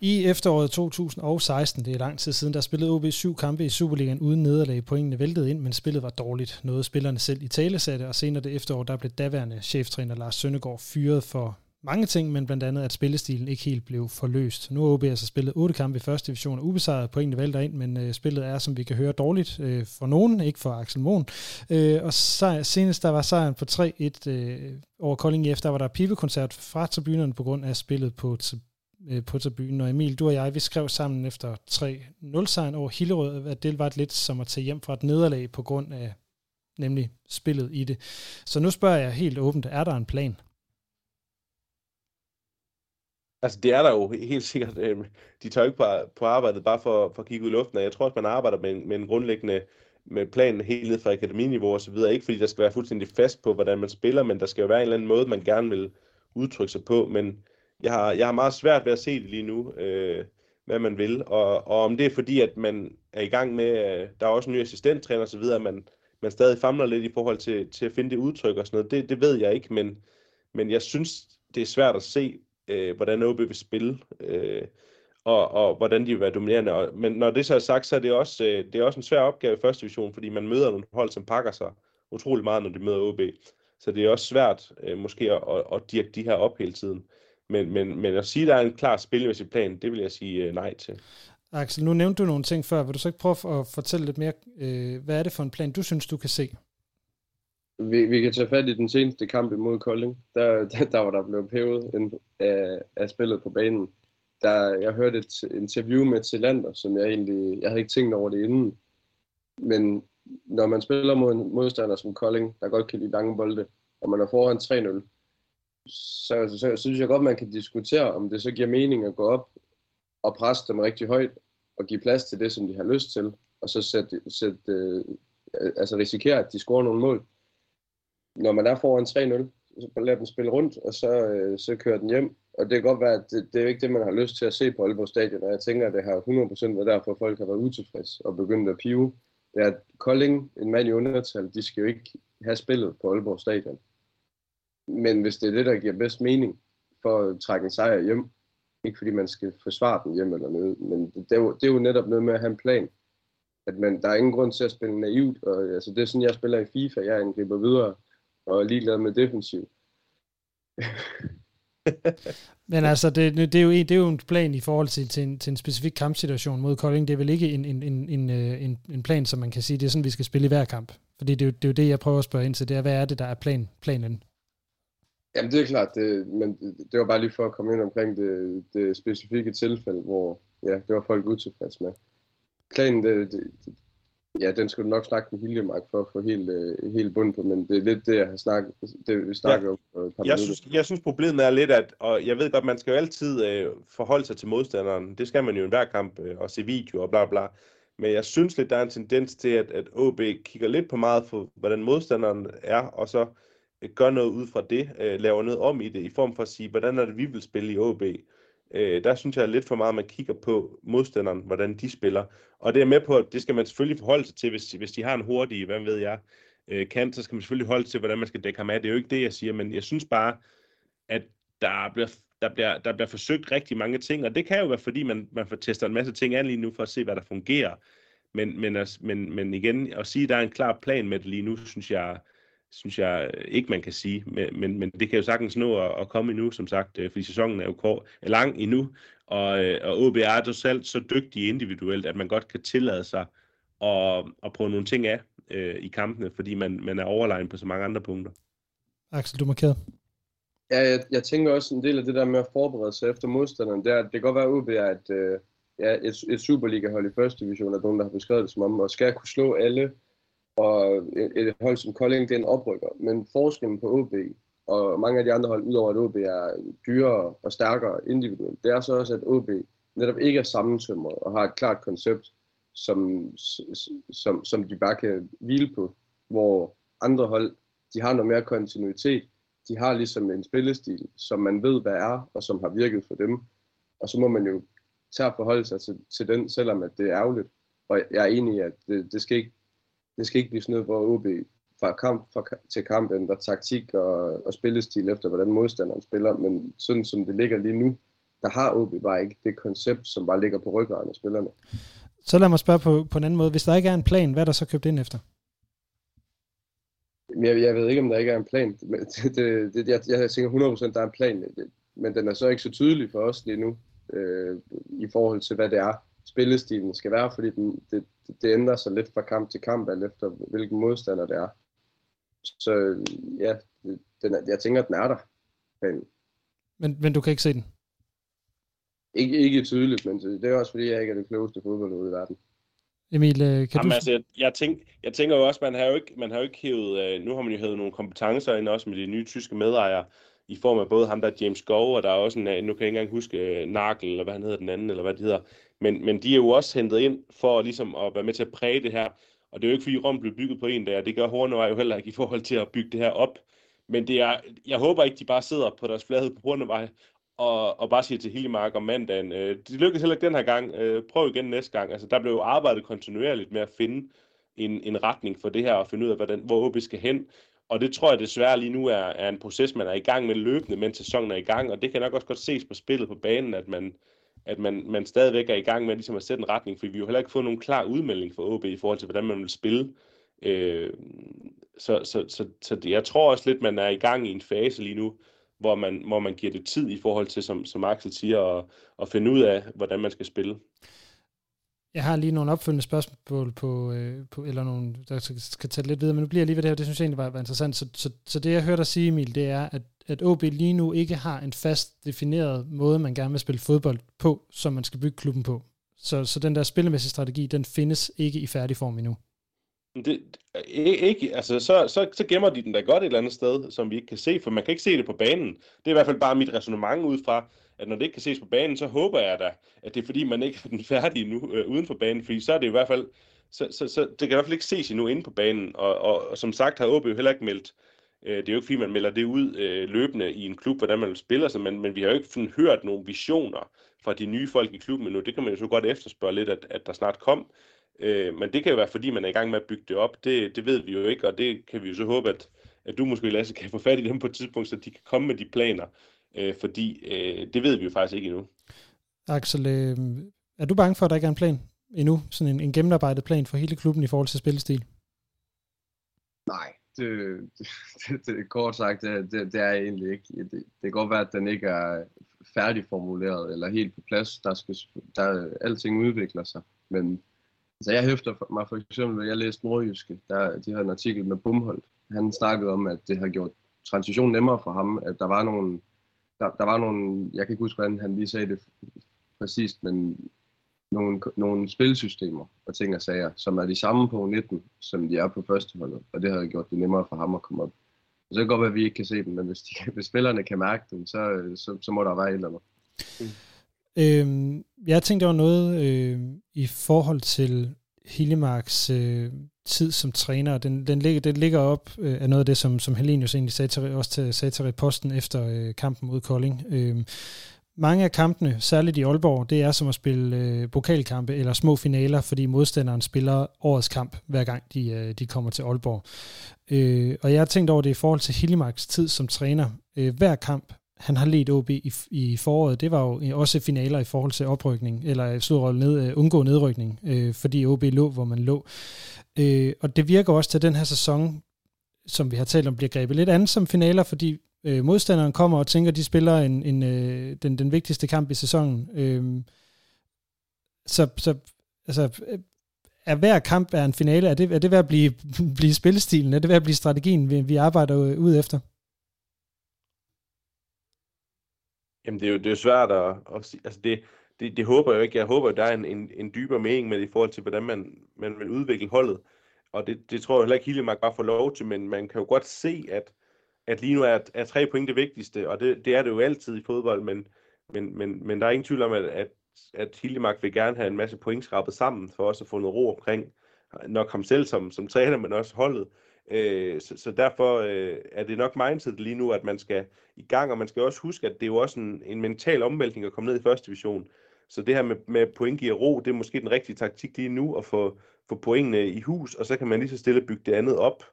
I efteråret 2016, det er lang tid siden, der spillede OB syv kampe i Superligaen uden nederlag. Pointene væltede ind, men spillet var dårligt. Noget spillerne selv i tale satte, og senere det efterår, der blev daværende cheftræner Lars Søndergaard fyret for mange ting, men blandt andet, at spillestilen ikke helt blev forløst. Nu har OB altså spillet otte kampe i første division og ubesejret. Pointene vælter ind, men øh, spillet er, som vi kan høre, dårligt øh, for nogen, ikke for Axel Mohn. Øh, og sejr, senest der var sejren på 3-1 øh, over Kolding IF, der var der pibekoncert fra tribunerne på grund af spillet på, øh, på tribunen. Og Emil, du og jeg, vi skrev sammen efter 3-0-sejren over Hillerød, at det var lidt som at tage hjem fra et nederlag på grund af nemlig spillet i det. Så nu spørger jeg helt åbent, er der en plan? Altså, det er der jo helt sikkert. Øh, de tager ikke på, på arbejdet bare for, for at kigge ud i luften, og jeg tror også, man arbejder med, med en grundlæggende med planen helt ned fra akademiniveau og så videre. Ikke fordi der skal være fuldstændig fast på, hvordan man spiller, men der skal jo være en eller anden måde, man gerne vil udtrykke sig på. Men jeg har, jeg har meget svært ved at se det lige nu, øh, hvad man vil. Og, og om det er fordi, at man er i gang med, øh, der er også en ny assistenttræner og så videre, man, man stadig famler lidt i forhold til, til at finde det udtryk og sådan noget, det, det ved jeg ikke, men, men jeg synes, det er svært at se, øh, hvordan OB vil spille, øh, og, og hvordan de vil være dominerende. Og, men når det så er sagt, så er det også, øh, det er også en svær opgave i første division, fordi man møder nogle hold, som pakker sig utrolig meget, når de møder OB. Så det er også svært øh, måske at, at, at dirke de her op hele tiden. Men, men, men at sige, at der er en klar spilmæssig plan, det vil jeg sige øh, nej til. Axel, nu nævnte du nogle ting før. Vil du så ikke prøve at fortælle lidt mere, øh, hvad er det for en plan, du synes, du kan se? Vi, vi kan tage fat i den seneste kamp imod Kolding. Der, der, der var der blevet pævet en, af, øh, af spillet på banen. Der, jeg hørte et interview med Tillander, som jeg egentlig, jeg havde ikke tænkt over det inden. Men når man spiller mod en modstander som Kolding, der godt kan lide lange bolde, og man er foran 3-0, så, så, så synes jeg godt, man kan diskutere, om det så giver mening at gå op og presse dem rigtig højt, og give plads til det, som de har lyst til, og så sætte, sætte, øh, altså risikere, at de scorer nogle mål når man er foran 3-0, så lader den spille rundt, og så, øh, så kører den hjem. Og det kan godt være, at det, det er ikke det, man har lyst til at se på Aalborg Stadion, og jeg tænker, at det har 100% været derfor, folk har været utilfredse og begyndt at pive. Det er, at Kolding, en mand i undertal, de skal jo ikke have spillet på Aalborg Stadion. Men hvis det er det, der giver bedst mening for at trække en sejr hjem, ikke fordi man skal forsvare den hjem eller noget, men det, det, er, jo, det er jo netop noget med at have en plan. At man, der er ingen grund til at spille naivt, og altså, det er sådan, jeg spiller i FIFA, jeg angriber videre, og er ligeglad med defensiv. Men altså, det, det, er jo, det er jo en plan i forhold til, til, en, til en specifik kampsituation mod Kolding. Det er vel ikke en, en, en, en, øh, en, en plan, som man kan sige, det er sådan, vi skal spille i hver kamp. Fordi det er, jo, det er jo det, jeg prøver at spørge ind til. Det er, hvad er det, der er plan, planen? Jamen, det er klart, det, men det var bare lige for at komme ind omkring det, det specifikke tilfælde, hvor ja, det var folk utilfredse med. Planen, det, det, Ja, den skulle du nok snakke med Hiljemark for at få helt, uh, helt bund på, men det er lidt det, jeg har snakket, det vi snakker ja. om par jeg synes, jeg synes, problemet er lidt, at, og jeg ved godt, man skal jo altid uh, forholde sig til modstanderen. Det skal man jo i hver kamp, uh, og se video og bla bla. Men jeg synes lidt, der er en tendens til, at, at OB kigger lidt på meget for, hvordan modstanderen er, og så uh, gør noget ud fra det, uh, laver noget om i det, i form for at sige, hvordan er det, vi vil spille i OB. Øh, øh, der synes jeg lidt for meget, at man kigger på modstanderen, hvordan de spiller. Og det er med på, at det skal man selvfølgelig forholde sig til, hvis, hvis de har en hurtig, hvad ved jeg, øh, kant, så skal man selvfølgelig holde til, hvordan man skal dække ham af. Det er jo ikke det, jeg siger, men jeg synes bare, at der bliver der bliver, der bliver forsøgt rigtig mange ting, og det kan jo være, fordi man, man får testet en masse ting an lige nu, for at se, hvad der fungerer. Men, men, altså, men, men igen, at sige, at der er en klar plan med det lige nu, synes jeg, synes jeg ikke, man kan sige. Men, men, men det kan jo sagtens nå at, at komme endnu, som sagt, øh, fordi sæsonen er jo kort, er lang endnu, og, øh, og OB er jo selv så dygtig individuelt, at man godt kan tillade sig at, at prøve nogle ting af øh, i kampene, fordi man, man er overlegen på så mange andre punkter. Axel, du markerer. Ja, jeg, jeg tænker også en del af det der med at forberede sig efter modstanderen, det, er, det kan godt være, at OB er et, øh, ja, et, et Superliga-hold i første division, at nogen, der har beskrevet det som om, og skal kunne slå alle, og et, hold som Kolding, det er en oprykker. Men forskellen på OB og mange af de andre hold, udover at OB er dyrere og stærkere individuelt, det er så også, at OB netop ikke er sammensømret og har et klart koncept, som, som, som de bare kan hvile på, hvor andre hold, de har noget mere kontinuitet, de har ligesom en spillestil, som man ved, hvad er, og som har virket for dem. Og så må man jo tage at forholde sig til, til den, selvom at det er ærgerligt. Og jeg er enig i, at det, det, skal, ikke, det skal ikke blive sådan noget, hvor OB fra kamp fra, til kamp ændrer taktik og, og spillestil efter, hvordan modstanderen spiller. Men sådan som det ligger lige nu, der har OB bare ikke det koncept, som bare ligger på ryggen af spillerne. Så lad mig spørge på, på en anden måde. Hvis der ikke er en plan, hvad er der så købt ind efter? Jeg, jeg ved ikke, om der ikke er en plan. Det, det, det, jeg, jeg tænker 100% der er en plan, men den er så ikke så tydelig for os lige nu, øh, i forhold til, hvad det er, spillestilen skal være, fordi den, det, det ændrer sig lidt fra kamp til kamp, alt efter hvilken modstander det er. Så ja, den er, jeg tænker, at den er der. Men, men, men du kan ikke se den? Ikke, ikke tydeligt, men det er også fordi, jeg ikke er det klogeste fodbold i verden. Emil, øh, kan Jamen, du... altså, jeg, jeg, tænk, jeg tænker jo også, man har jo ikke, man har jo ikke hævet, øh, nu har man jo hævet nogle kompetencer ind også med de nye tyske medejere, i form af både ham der James Gove, og der er også en, øh, nu kan jeg ikke engang huske, Narkel, eller hvad han hedder den anden, eller hvad det hedder, men, men de er jo også hentet ind for ligesom at være med til at præge det her, og det er jo ikke fordi Rom blev bygget på en dag, det gør Hornevej jo heller ikke i forhold til at bygge det her op, men det er, jeg håber ikke, de bare sidder på deres fladhed på Hornevej og, og bare siger til Hillemark om mandagen, øh, det lykkedes heller ikke den her gang, øh, prøv igen næste gang. Altså, der blev jo arbejdet kontinuerligt med at finde en, en retning for det her, og finde ud af, hvordan, hvor OB skal hen. Og det tror jeg desværre lige nu er, er en proces, man er i gang med løbende, mens sæsonen er i gang, og det kan nok også godt ses på spillet på banen, at man, at man, man stadigvæk er i gang med ligesom at sætte en retning, for vi har jo heller ikke fået nogen klar udmelding fra OB i forhold til, hvordan man vil spille. Øh, så, så, så, så jeg tror også lidt, man er i gang i en fase lige nu, hvor man, hvor man giver det tid i forhold til, som, som Axel siger, at, at finde ud af, hvordan man skal spille. Jeg har lige nogle opfølgende spørgsmål på, øh, på eller nogle, der skal tage lidt videre, men nu bliver jeg lige ved det her, det synes jeg egentlig var, var interessant. Så, så, så det, jeg hørte dig sige, Emil, det er, at, at OB lige nu ikke har en fast defineret måde, man gerne vil spille fodbold på, som man skal bygge klubben på. Så, så den der spillemæssige strategi, den findes ikke i færdig form endnu. Det, øh, ikke, altså, så, så, så gemmer de den da godt et eller andet sted, som vi ikke kan se, for man kan ikke se det på banen. Det er i hvert fald bare mit resonemang ud fra, at når det ikke kan ses på banen, så håber jeg da, at det er fordi, man ikke har den færdig nu øh, uden for banen, fordi så er det i hvert fald, så, så, så det kan i hvert fald ikke ses endnu inde på banen, og, og, og som sagt har OB jo heller ikke meldt, øh, det er jo ikke fordi, man melder det ud øh, løbende i en klub, hvordan man spiller sig, men, men vi har jo ikke sådan, hørt nogle visioner fra de nye folk i klubben endnu. Det kan man jo så godt efterspørge lidt, at, at der snart kom. Øh, men det kan jo være, fordi man er i gang med at bygge det op. Det, det ved vi jo ikke, og det kan vi jo så håbe, at, at du måske, Lasse, kan få fat i dem på et tidspunkt, så de kan komme med de planer. Øh, fordi øh, det ved vi jo faktisk ikke endnu. Axel, øh, er du bange for, at der ikke er en plan endnu? Sådan en, en gennemarbejdet plan for hele klubben i forhold til spillestil? Nej, det, det, det, det kort sagt, det, det, det er jeg egentlig ikke. Det, det kan godt være, at den ikke er færdigformuleret eller helt på plads. Der skal, der, alting udvikler sig, men Altså jeg hæfter mig for eksempel, jeg læste Nordjyske, der, de havde en artikel med Bumholdt. Han snakkede om, at det har gjort transition nemmere for ham, at der var nogle, der, der var nogle, jeg kan ikke huske, hvordan han lige sagde det præcist, men nogle, nogle spilsystemer og ting og sager, som er de samme på 19, som de er på førsteholdet, og det har gjort det nemmere for ham at komme op. Så det godt være, at vi ikke kan se dem, men hvis, de, hvis spillerne kan mærke dem, så, så, så må der være et eller andet. Mm. Øhm, jeg tænkte over noget øh, i forhold til Hillemarks øh, tid som træner. Den, den, ligger, den ligger op øh, af noget af det, som, som Helenius egentlig sagde til, også til, sagde til reposten efter øh, kampen mod Kolding. Øh, mange af kampene, særligt i Aalborg, det er som at spille øh, pokalkampe eller små finaler, fordi modstanderen spiller årets kamp, hver gang de, øh, de kommer til Aalborg. Øh, og jeg har tænkt over det i forhold til Hillimarks tid som træner. Øh, hver kamp han har ledt OB i, i foråret, det var jo øh, også finaler i forhold til oprykning, eller slået ned, uh, undgå nedrykning, øh, fordi OB lå, hvor man lå. Øh, og det virker også til den her sæson, som vi har talt om, bliver grebet lidt andet som finaler, fordi øh, modstanderen kommer og tænker, at de spiller en, en, øh, den, den vigtigste kamp i sæsonen. Øh, så, så altså, øh, er hver kamp er en finale? Er det, er det ved at blive, blive spillestilen? Er det ved at blive strategien, vi, vi arbejder ud efter? Jamen, det er jo, det er svært at, at sige. Altså, det, det, det håber jeg jo ikke. Jeg håber, at der er en, en, en dybere mening med det i forhold til, hvordan man, man vil udvikle holdet. Og det, det tror jeg heller ikke, Hiljemark bare får lov til, men man kan jo godt se, at, at lige nu er, er tre point det vigtigste, og det, det er det jo altid i fodbold, men, men, men, men der er ingen tvivl om, at, at, at Hiljemark vil gerne have en masse point skrabet sammen, for også at få noget ro omkring, nok ham selv som, som træner, men også holdet. Øh, så, så derfor øh, er det nok mindset lige nu, at man skal i gang, og man skal også huske, at det er jo også en, en mental omvæltning at komme ned i første division. Så det her med, med point giver ro, det er måske den rigtige taktik lige nu, at få, få pointene i hus, og så kan man lige så stille bygge det andet op.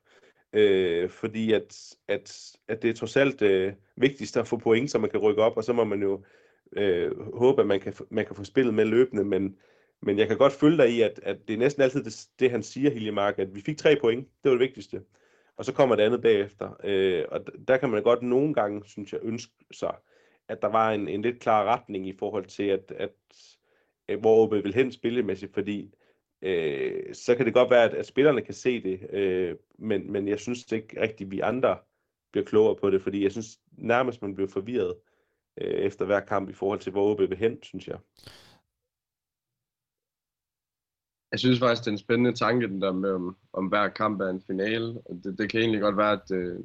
Øh, fordi at, at, at det er trods alt øh, vigtigst at få point, så man kan rykke op, og så må man jo øh, håbe, at man kan, man kan få spillet med løbende, men, men jeg kan godt følge dig i, at, at det er næsten altid det, det han siger, Hiljemark, at vi fik tre point, det var det vigtigste, og så kommer det andet bagefter. Øh, og der kan man godt nogle gange, synes jeg, ønske sig, at der var en, en lidt klar retning i forhold til, at, at, at hvor OB vil hen spillemæssigt, fordi øh, så kan det godt være, at, at spillerne kan se det, øh, men, men jeg synes ikke rigtigt, at vi andre bliver klogere på det, fordi jeg synes nærmest, man bliver forvirret øh, efter hver kamp i forhold til, hvor OB vil hen, synes jeg. Jeg synes faktisk, det er en spændende tanke, den der med, om, om hver kamp er en finale. Og det, det kan egentlig godt være, at øh,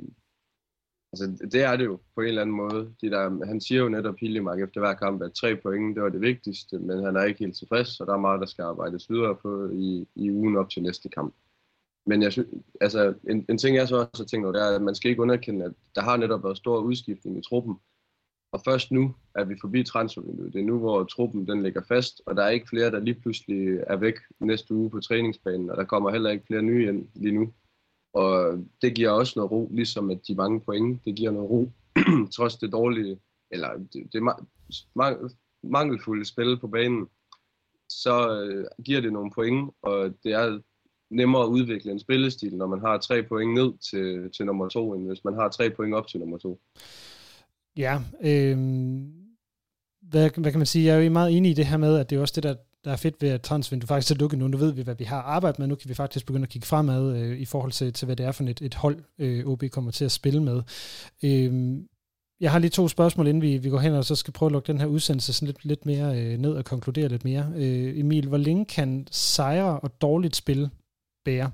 altså, det er det jo på en eller anden måde. De der, han siger jo netop Hiljemark efter hver kamp, at tre point, det var det vigtigste, men han er ikke helt tilfreds, så der er meget, der skal arbejdes videre på i, i ugen op til næste kamp. Men jeg synes, altså, en, en ting, jeg så også har tænkt over, det er, at man skal ikke underkende, at der har netop været stor udskiftning i truppen. Og først nu er vi forbi transfervinduet. Det er nu, hvor truppen den ligger fast, og der er ikke flere, der lige pludselig er væk næste uge på træningsbanen, og der kommer heller ikke flere nye ind lige nu. Og det giver også noget ro, ligesom at de mange point, det giver noget ro, trods det dårlige, eller det, det mangelfulde spil på banen, så øh, giver det nogle point, og det er nemmere at udvikle en spillestil, når man har tre point ned til, til nummer to, end hvis man har tre point op til nummer to. Ja, øh, hvad, hvad kan man sige? Jeg er jo meget enig i det her med, at det er også det, der, der er fedt ved, at transfervinduet faktisk er lukket nu. Nu ved vi, hvad vi har arbejdet med. Nu kan vi faktisk begynde at kigge fremad øh, i forhold til, til, hvad det er for et, et hold, øh, OB kommer til at spille med. Øh, jeg har lige to spørgsmål, inden vi, vi går hen og så skal prøve at lukke den her udsendelse sådan lidt, lidt mere øh, ned og konkludere lidt mere. Øh, Emil, hvor længe kan sejre og dårligt spil bære?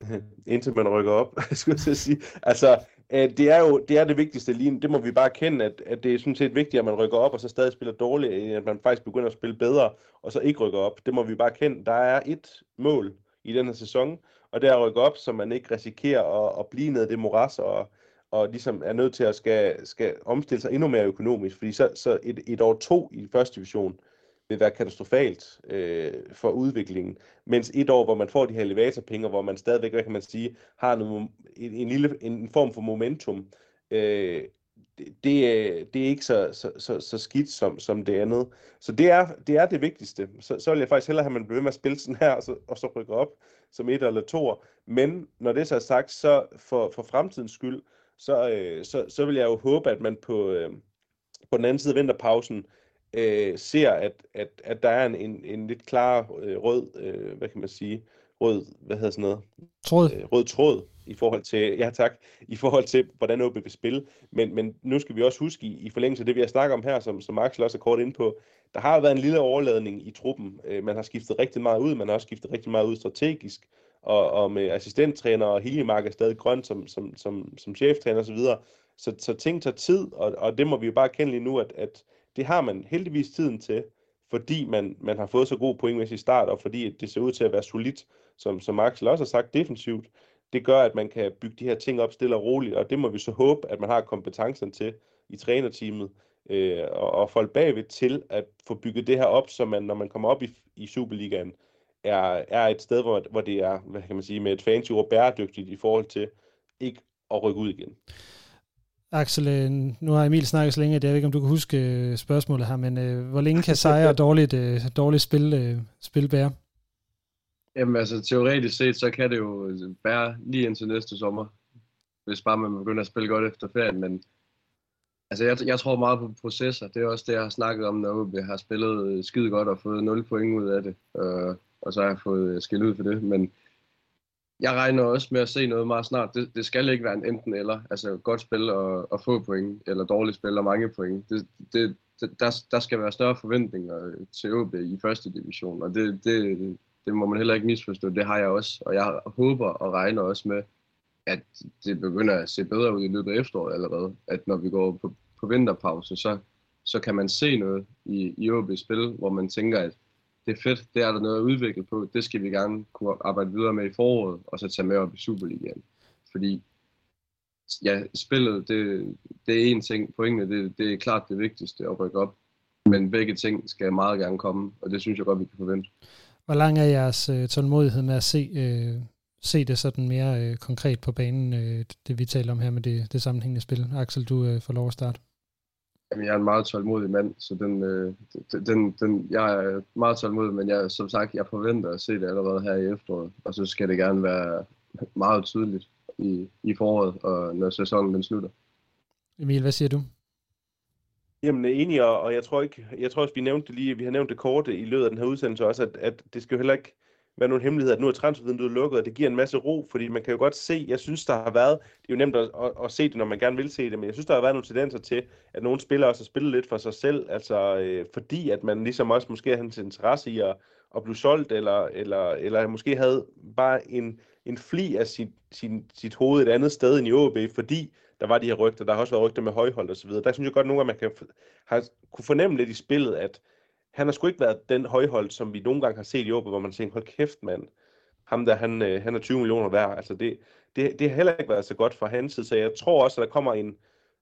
Indtil man rykker op, skulle jeg sige. Altså, Øh, det er jo det, er det vigtigste lige Det må vi bare kende, at, at det er sådan set vigtigt, at man rykker op, og så stadig spiller dårligt, end at man faktisk begynder at spille bedre, og så ikke rykker op. Det må vi bare kende. Der er et mål i den her sæson, og det er at rykke op, så man ikke risikerer at, at blive ned det moras, og, og ligesom er nødt til at skal, skal omstille sig endnu mere økonomisk, fordi så, så et, et år to i første division, vil være katastrofalt øh, for udviklingen. Mens et år, hvor man får de her elevatorpenge, hvor man stadigvæk, hvad kan man sige, har noget, en, en, lille, en form for momentum, øh, det, det er ikke så, så, så, så skidt som, som det andet. Så det er det, er det vigtigste. Så, så vil jeg faktisk hellere have, at man bliver ved med at spille sådan her, og så, og så rykke op som et eller to. Men når det så er sagt, så for, for fremtidens skyld, så, øh, så, så vil jeg jo håbe, at man på, øh, på den anden side af vinterpausen, øh, ser, at, at, at der er en, en, en lidt klar øh, rød, øh, hvad kan man sige, rød, hvad hedder sådan noget? Tråd. Øh, rød tråd i forhold til, ja tak, i forhold til, hvordan OB vil spille. Men, men nu skal vi også huske, i, i forlængelse af det, vi har snakket om her, som, som Axel også er kort ind på, der har været en lille overladning i truppen. Øh, man har skiftet rigtig meget ud, man har også skiftet rigtig meget ud strategisk, og, og med assistenttræner og Hiljemark er stadig grøn som, som, som, som cheftræner osv. Så, så, så ting tager tid, og, og det må vi jo bare kende lige nu, at, at det har man heldigvis tiden til, fordi man, man har fået så god pointmæssig start, og fordi det ser ud til at være solidt, som, som Axel også har sagt, defensivt. Det gør, at man kan bygge de her ting op stille og roligt, og det må vi så håbe, at man har kompetencen til i trænerteamet, øh, og, og folk bagved til at få bygget det her op, så man, når man kommer op i, i Superligaen, er, er et sted, hvor, hvor det er, hvad kan man sige, med et fancy ord, bæredygtigt i forhold til ikke at rykke ud igen. Axel, øh, nu har Emil snakket så længe, at jeg ved ikke, om du kan huske øh, spørgsmålet her, men øh, hvor længe kan sejre og dårligt, øh, dårligt spil, øh, spil bære? Jamen altså, teoretisk set, så kan det jo øh, bære lige indtil næste sommer, hvis bare man begynder at spille godt efter ferien, men altså, jeg, jeg tror meget på processer. Det er også det, jeg har snakket om, når vi har spillet skide godt og fået 0 point ud af det, øh, og så har jeg fået skilt ud for det, men jeg regner også med at se noget meget snart. Det, det skal ikke være en enten eller. Altså godt spil og, og få point, eller dårligt spil og mange point. Det, det, der, der skal være større forventninger til OB i første division, og det, det, det må man heller ikke misforstå. Det har jeg også, og jeg håber og regner også med, at det begynder at se bedre ud i løbet af efteråret allerede. At når vi går på, på vinterpause, så, så kan man se noget i, i OB's spil, hvor man tænker, at det er fedt, det er der noget at udvikle på, det skal vi gerne kunne arbejde videre med i foråret, og så tage med op i Superligaen. Fordi ja, spillet, det, det er en ting, pointene, det, det er klart det vigtigste at rykke op, men begge ting skal meget gerne komme, og det synes jeg godt, vi kan forvente. Hvor lang er jeres øh, tålmodighed med at se, øh, se det sådan mere øh, konkret på banen, øh, det vi taler om her med det, det sammenhængende spil? Axel, du øh, får lov at starte. Jamen, jeg er en meget tålmodig mand, så den, øh, den, den, jeg er meget tålmodig, men jeg, som sagt, jeg forventer at se det allerede her i efteråret, og så skal det gerne være meget tydeligt i, i foråret, og når sæsonen den slutter. Emil, hvad siger du? Jamen, enig, og, og jeg tror ikke, jeg tror også, vi nævnte det lige, vi har nævnt det korte i løbet af den her udsendelse også, at, at det skal jo heller ikke være nogle hemmeligheder, at nu er transfervinduet lukket, og det giver en masse ro, fordi man kan jo godt se, jeg synes, der har været, det er jo nemt at, at, at se det, når man gerne vil se det, men jeg synes, der har været nogle tendenser til, at nogle spillere også har spillet lidt for sig selv, altså øh, fordi, at man ligesom også måske har en interesse i at, at blive solgt, eller, eller, eller måske havde bare en, en fli af sit, sin, sit hoved et andet sted end i OB, fordi der var de her rygter, der har også været rygter med højhold og så videre. Der synes jeg godt nogle gange, man kan har, kunne fornemme lidt i spillet, at han har sgu ikke været den højhold, som vi nogle gange har set i Åben, hvor man tænker, hold kæft mand, ham der, han, øh, han er 20 millioner værd. Altså det, det, det har heller ikke været så godt fra hans side, så jeg tror også, at der kommer en,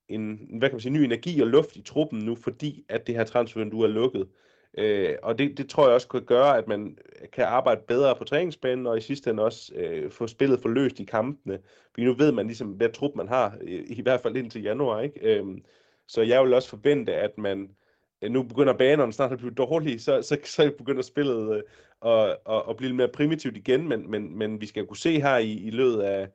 en hvad kan man sige, ny energi og luft i truppen nu, fordi at det her transfervindue er lukket. Øh, og det, det tror jeg også kan gøre, at man kan arbejde bedre på træningsbanen, og i sidste ende også øh, få spillet forløst i kampene. Fordi nu ved man ligesom, hvad trup man har, i, i hvert fald indtil januar. Ikke? Øh, så jeg vil også forvente, at man Øh, nu begynder banerne snart at blive dårlige, så, så, så begynder spillet øh, at, at, at blive lidt mere primitivt igen, men, men, men vi skal kunne se her i, i løbet af,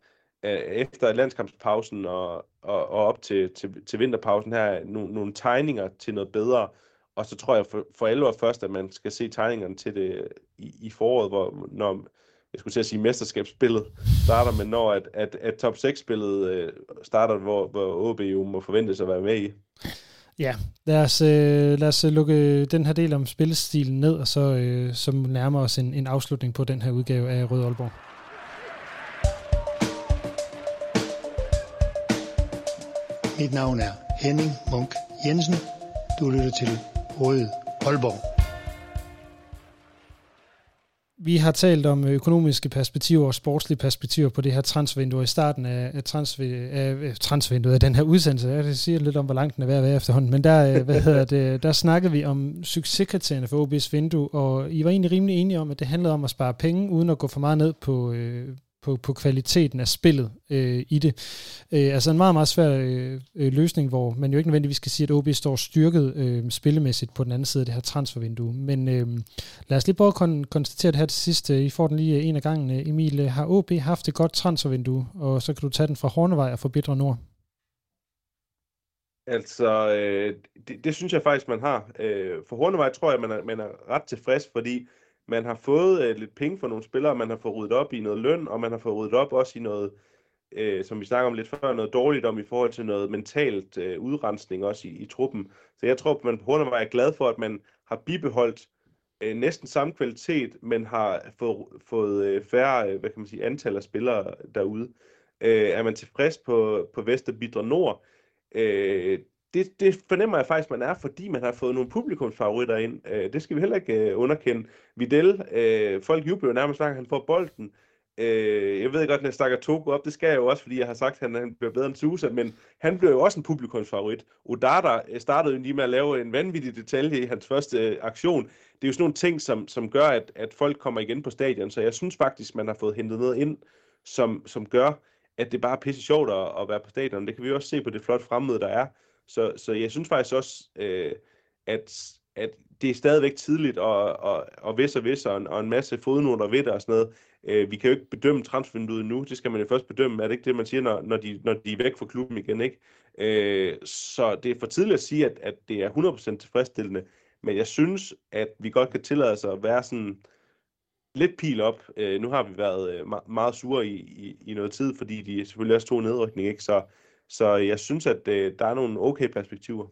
af efter landskampspausen og, og, og op til, til, til vinterpausen her, no, nogle tegninger til noget bedre, og så tror jeg for, for alvor først, at man skal se tegningerne til det i, i foråret, hvor når, jeg skulle til at sige, mesterskabsspillet starter, men når at, at, at top 6-spillet øh, starter, hvor, hvor OB jo må forventes at være med i. Ja, lad os, øh, lad os øh, lukke øh, den her del om spillestilen ned, og så, øh, så nærmer os en, en afslutning på den her udgave af Rød Aalborg. Mit navn er Henning Munk Jensen. Du lytter til Rød Aalborg. Vi har talt om økonomiske perspektiver og sportslige perspektiver på det her transfervindue i starten af, af, transfer, af transfervinduet af den her udsendelse. Jeg siger lidt om, hvor langt den er ved at være efterhånden, men der, øh, hvad hedder det, der snakkede vi om succeskriterierne for OB's vindue, og I var egentlig rimelig enige om, at det handlede om at spare penge, uden at gå for meget ned på, øh, på, på kvaliteten af spillet øh, i det. Øh, altså en meget, meget svær øh, øh løsning, hvor man jo ikke nødvendigvis skal sige, at OB står styrket øh, spillemæssigt på den anden side af det her transfervindue. Men øh, lad os lige prøve at kon- konstatere det her til sidst. Øh, I får den lige øh, en af gangen. Emil, har OB haft et godt transfervindue, og så kan du tage den fra Hornevej og forbedre Nord? Altså, øh, det, det synes jeg faktisk, man har. Øh, for Hornevej tror jeg, man er, man er ret tilfreds, fordi man har fået øh, lidt penge for nogle spillere, man har fået ryddet op i noget løn, og man har fået ryddet op også i noget, øh, som vi snakker om lidt før, noget dårligt om i forhold til noget mentalt øh, udrensning også i, i truppen. Så jeg tror, at man på mig er glad for, at man har bibeholdt øh, næsten samme kvalitet, men har fået, fået øh, færre øh, hvad kan man sige, antal af spillere derude. Øh, er man tilfreds på, på Vesterbidre Nord? Øh, det, det fornemmer jeg faktisk, man er, fordi man har fået nogle publikumsfavoritter ind. Øh, det skal vi heller ikke øh, underkende. Videl, øh, folk jubler jo nærmest, når han får bolden. Øh, jeg ved godt, at jeg snakker Togo op, det skal jeg jo også, fordi jeg har sagt, at han, han bliver bedre end Susa, men han blev jo også en publikumsfavorit. Odata øh, startede jo lige med at lave en vanvittig detalje i hans første øh, aktion. Det er jo sådan nogle ting, som, som gør, at, at folk kommer igen på stadion, så jeg synes faktisk, man har fået hentet noget ind, som, som gør, at det bare er pisse sjovt at, at være på stadion. Det kan vi også se på det flotte fremmøde, der er. Så, så jeg synes faktisk også, øh, at, at det er stadigvæk tidligt, og, og, og vis og vis, og en, og en masse fodnoter ved det og sådan noget. Øh, vi kan jo ikke bedømme transfervinduet nu, det skal man jo først bedømme, er det ikke det, man siger, når, når, de, når de er væk fra klubben igen, ikke? Øh, så det er for tidligt at sige, at, at det er 100% tilfredsstillende, men jeg synes, at vi godt kan tillade os at være sådan lidt pil op. Øh, nu har vi været øh, meget sure i, i, i noget tid, fordi de selvfølgelig også tog nedrykning, ikke? Så, så jeg synes, at øh, der er nogle okay perspektiver.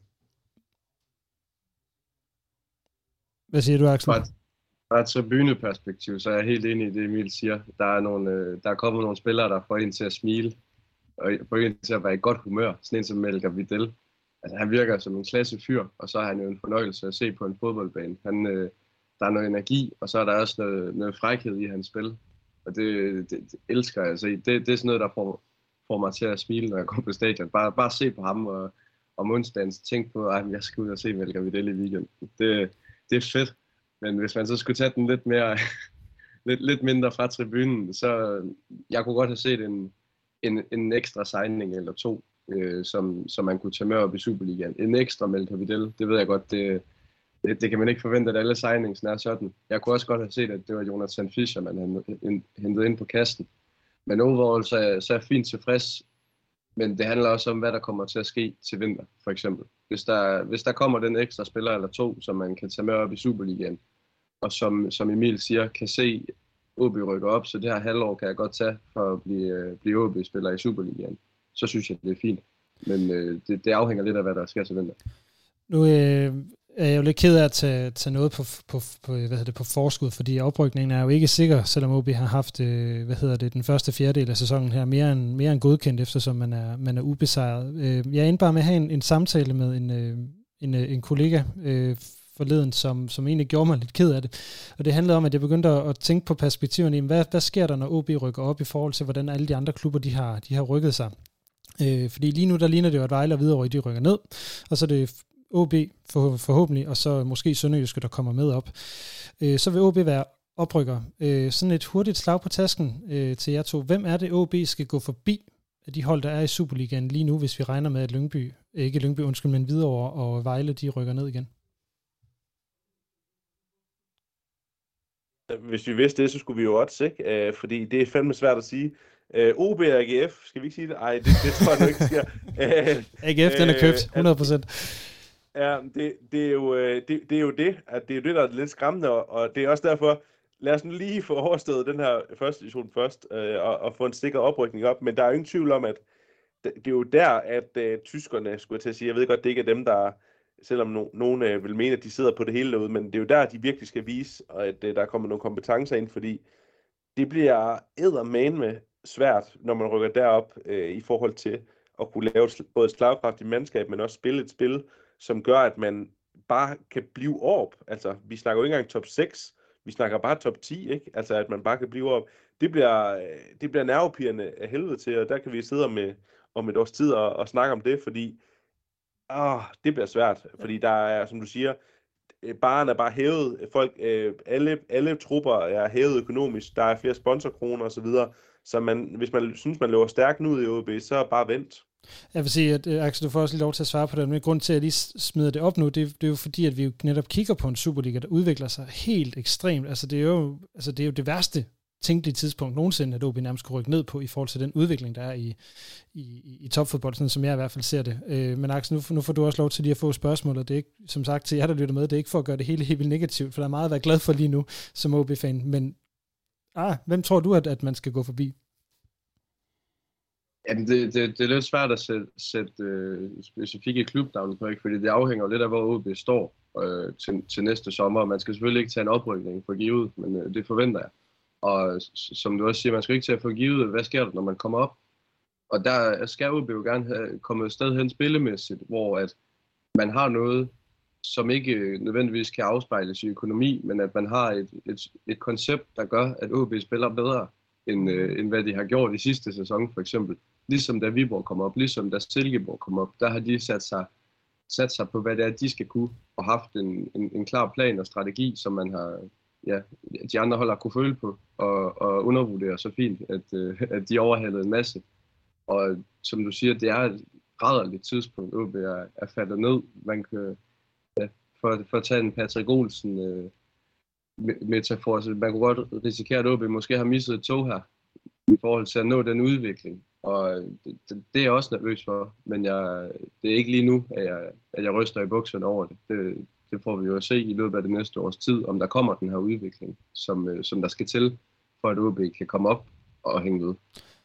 Hvad siger du, Axel? Fra et tribuneperspektiv, så er jeg helt enig i det, Emil siger. Der er, nogle, øh, der er kommet nogle spillere, der får en til at smile, og får en til at være i godt humør. Sådan en som Melker Vidal. Altså, han virker som en klasse fyr, og så er han jo en fornøjelse at se på en fodboldbane. Han, øh, der er noget energi, og så er der også noget, noget frækhed i hans spil. Og det, det, det elsker jeg at se. Det, det er sådan noget, der får, får mig til at smile, når jeg går på stadion. Bare, bare se på ham og om onsdagen tænk på, at jeg skal ud og se Melker Vidal i weekenden. Det, det er fedt. Men hvis man så skulle tage den lidt mere, lidt, lidt mindre fra tribunen, så jeg kunne godt have set en, en, en ekstra signing eller to, øh, som, som man kunne tage med op i Superligaen. En ekstra Melker Vidal, det ved jeg godt, det, det, det kan man ikke forvente, at alle signings er sådan. Jeg kunne også godt have set, at det var Jonathan Fischer, man hentede ind på kasten. Men overall så er, så er jeg fint tilfreds. Men det handler også om, hvad der kommer til at ske til vinter, for eksempel. Hvis der, hvis der kommer den ekstra spiller eller to, som man kan tage med op i Superligaen, og som, som Emil siger, kan se OB rykke op, så det her halvår kan jeg godt tage for at blive, øh, blive OB-spiller i Superligaen. Så synes jeg, det er fint. Men øh, det, det afhænger lidt af, hvad der sker til vinter. Nu øh, Øh, jeg er jo lidt ked af at tage, tage noget på, på, på, hvad hedder det, på forskud, fordi oprykningen er jo ikke sikker, selvom OB har haft øh, hvad hedder det, den første fjerdedel af sæsonen her mere end, mere end godkendt, eftersom man er, man er ubesejret. Øh, jeg endte bare med at have en, en samtale med en, en, en kollega forleden, som, som egentlig gjorde mig lidt ked af det. Og det handlede om, at jeg begyndte at tænke på perspektiverne. Hvad, hvad sker der, når OB rykker op i forhold til, hvordan alle de andre klubber de har, de har rykket sig? Øh, fordi lige nu, der ligner det jo, at Vejle og Hvidovre, de rykker ned, og så er det OB for, forhåbentlig, og så måske Sønderjyske, der kommer med op. Øh, så vil OB være oprykker. Øh, sådan et hurtigt slag på tasken øh, til jer to. Hvem er det, OB skal gå forbi af de hold, der er i Superligaen lige nu, hvis vi regner med, at Lyngby, ikke Lyngby, undskyld, men Hvidovre og Vejle, de rykker ned igen? Hvis vi vidste det, så skulle vi jo også, ikke? Øh, fordi det er fandme svært at sige. Øh, OB og AGF, skal vi ikke sige det? Nej, det, det tror jeg nu ikke siger. Øh, AGF, den er købt, 100 procent. Ja, det, det, er jo, øh, det, det er jo det, at det er jo det, der er lidt skræmmende, og det er også derfor, lad os nu lige få overstået den her første edition først, øh, og, og få en sikker oprykning op, men der er jo ingen tvivl om, at det, det er jo der, at øh, tyskerne, skulle jeg til at sige, jeg ved godt, det ikke er dem, der, selvom no, nogen øh, vil mene, at de sidder på det hele derude, men det er jo der, de virkelig skal vise, at øh, der kommer nogle kompetencer ind, fordi det bliver eddermane med svært, når man rykker derop øh, i forhold til at kunne lave både et slagkraftigt mandskab, men også spille et spil, som gør, at man bare kan blive op. Altså, vi snakker jo ikke engang top 6, vi snakker bare top 10, ikke? Altså, at man bare kan blive op. Det bliver, det bliver nervepirrende af helvede til, og der kan vi sidde med om et års tid og, og snakke om det, fordi åh, det bliver svært, fordi der er, som du siger, baren er bare hævet, folk, øh, alle, alle trupper er hævet økonomisk, der er flere sponsorkroner osv., så man, hvis man synes, man løber stærkt nu i OB, så bare vent. Jeg vil sige, at øh, Axel, du får også lige lov til at svare på det, men grund til, at jeg lige smider det op nu, det, det er jo fordi, at vi jo netop kigger på en Superliga, der udvikler sig helt ekstremt. Altså det er jo, altså, det, er jo det værste tænkelige tidspunkt nogensinde, at OB nærmest kunne rykke ned på i forhold til den udvikling, der er i, i, i topfodbold, sådan som jeg i hvert fald ser det. Øh, men Axel, nu, nu får du også lov til lige at få spørgsmål, og det er ikke, som sagt til jer, der lytter med, det er ikke for at gøre det hele helt vildt negativt, for der er meget at være glad for lige nu som OB-fan, men ah, hvem tror du, at, at man skal gå forbi? Jamen, det, det, det er lidt svært at sætte, sætte øh, specifikke klubnavne på, ikke? fordi det afhænger lidt af, hvor OB står øh, til, til næste sommer. Man skal selvfølgelig ikke tage en oprykning for givet, men øh, det forventer jeg. Og som du også siger, man skal ikke tage for givet, hvad sker der, når man kommer op? Og der skal OB jo gerne have kommet et sted hen spillemæssigt, hvor at man har noget, som ikke øh, nødvendigvis kan afspejles i økonomi, men at man har et, et, et koncept, der gør, at OB spiller bedre, end, øh, end hvad de har gjort i sidste sæson for eksempel ligesom da Viborg kom op, ligesom da Silkeborg kom op, der har de sat sig, sat sig på, hvad det er, de skal kunne, og haft en, en, en klar plan og strategi, som man har, ja, de andre hold har kunne føle på, og, og undervurdere så fint, at, øh, at de overhalede en masse. Og som du siger, det er et rædderligt tidspunkt, OB er, er faldet ned. Man kan, ja, for, for at tage en Patrick Olsen øh, metafor, så man kunne godt risikere, at OB måske har misset et tog her, i forhold til at nå den udvikling. Og øh, det, det, det er jeg også nervøs for, men jeg, det er ikke lige nu, at jeg, at jeg ryster i bukserne over det. det. Det får vi jo at se i løbet af det næste års tid, om der kommer den her udvikling, som, øh, som der skal til, for at OB kan komme op og hænge ud.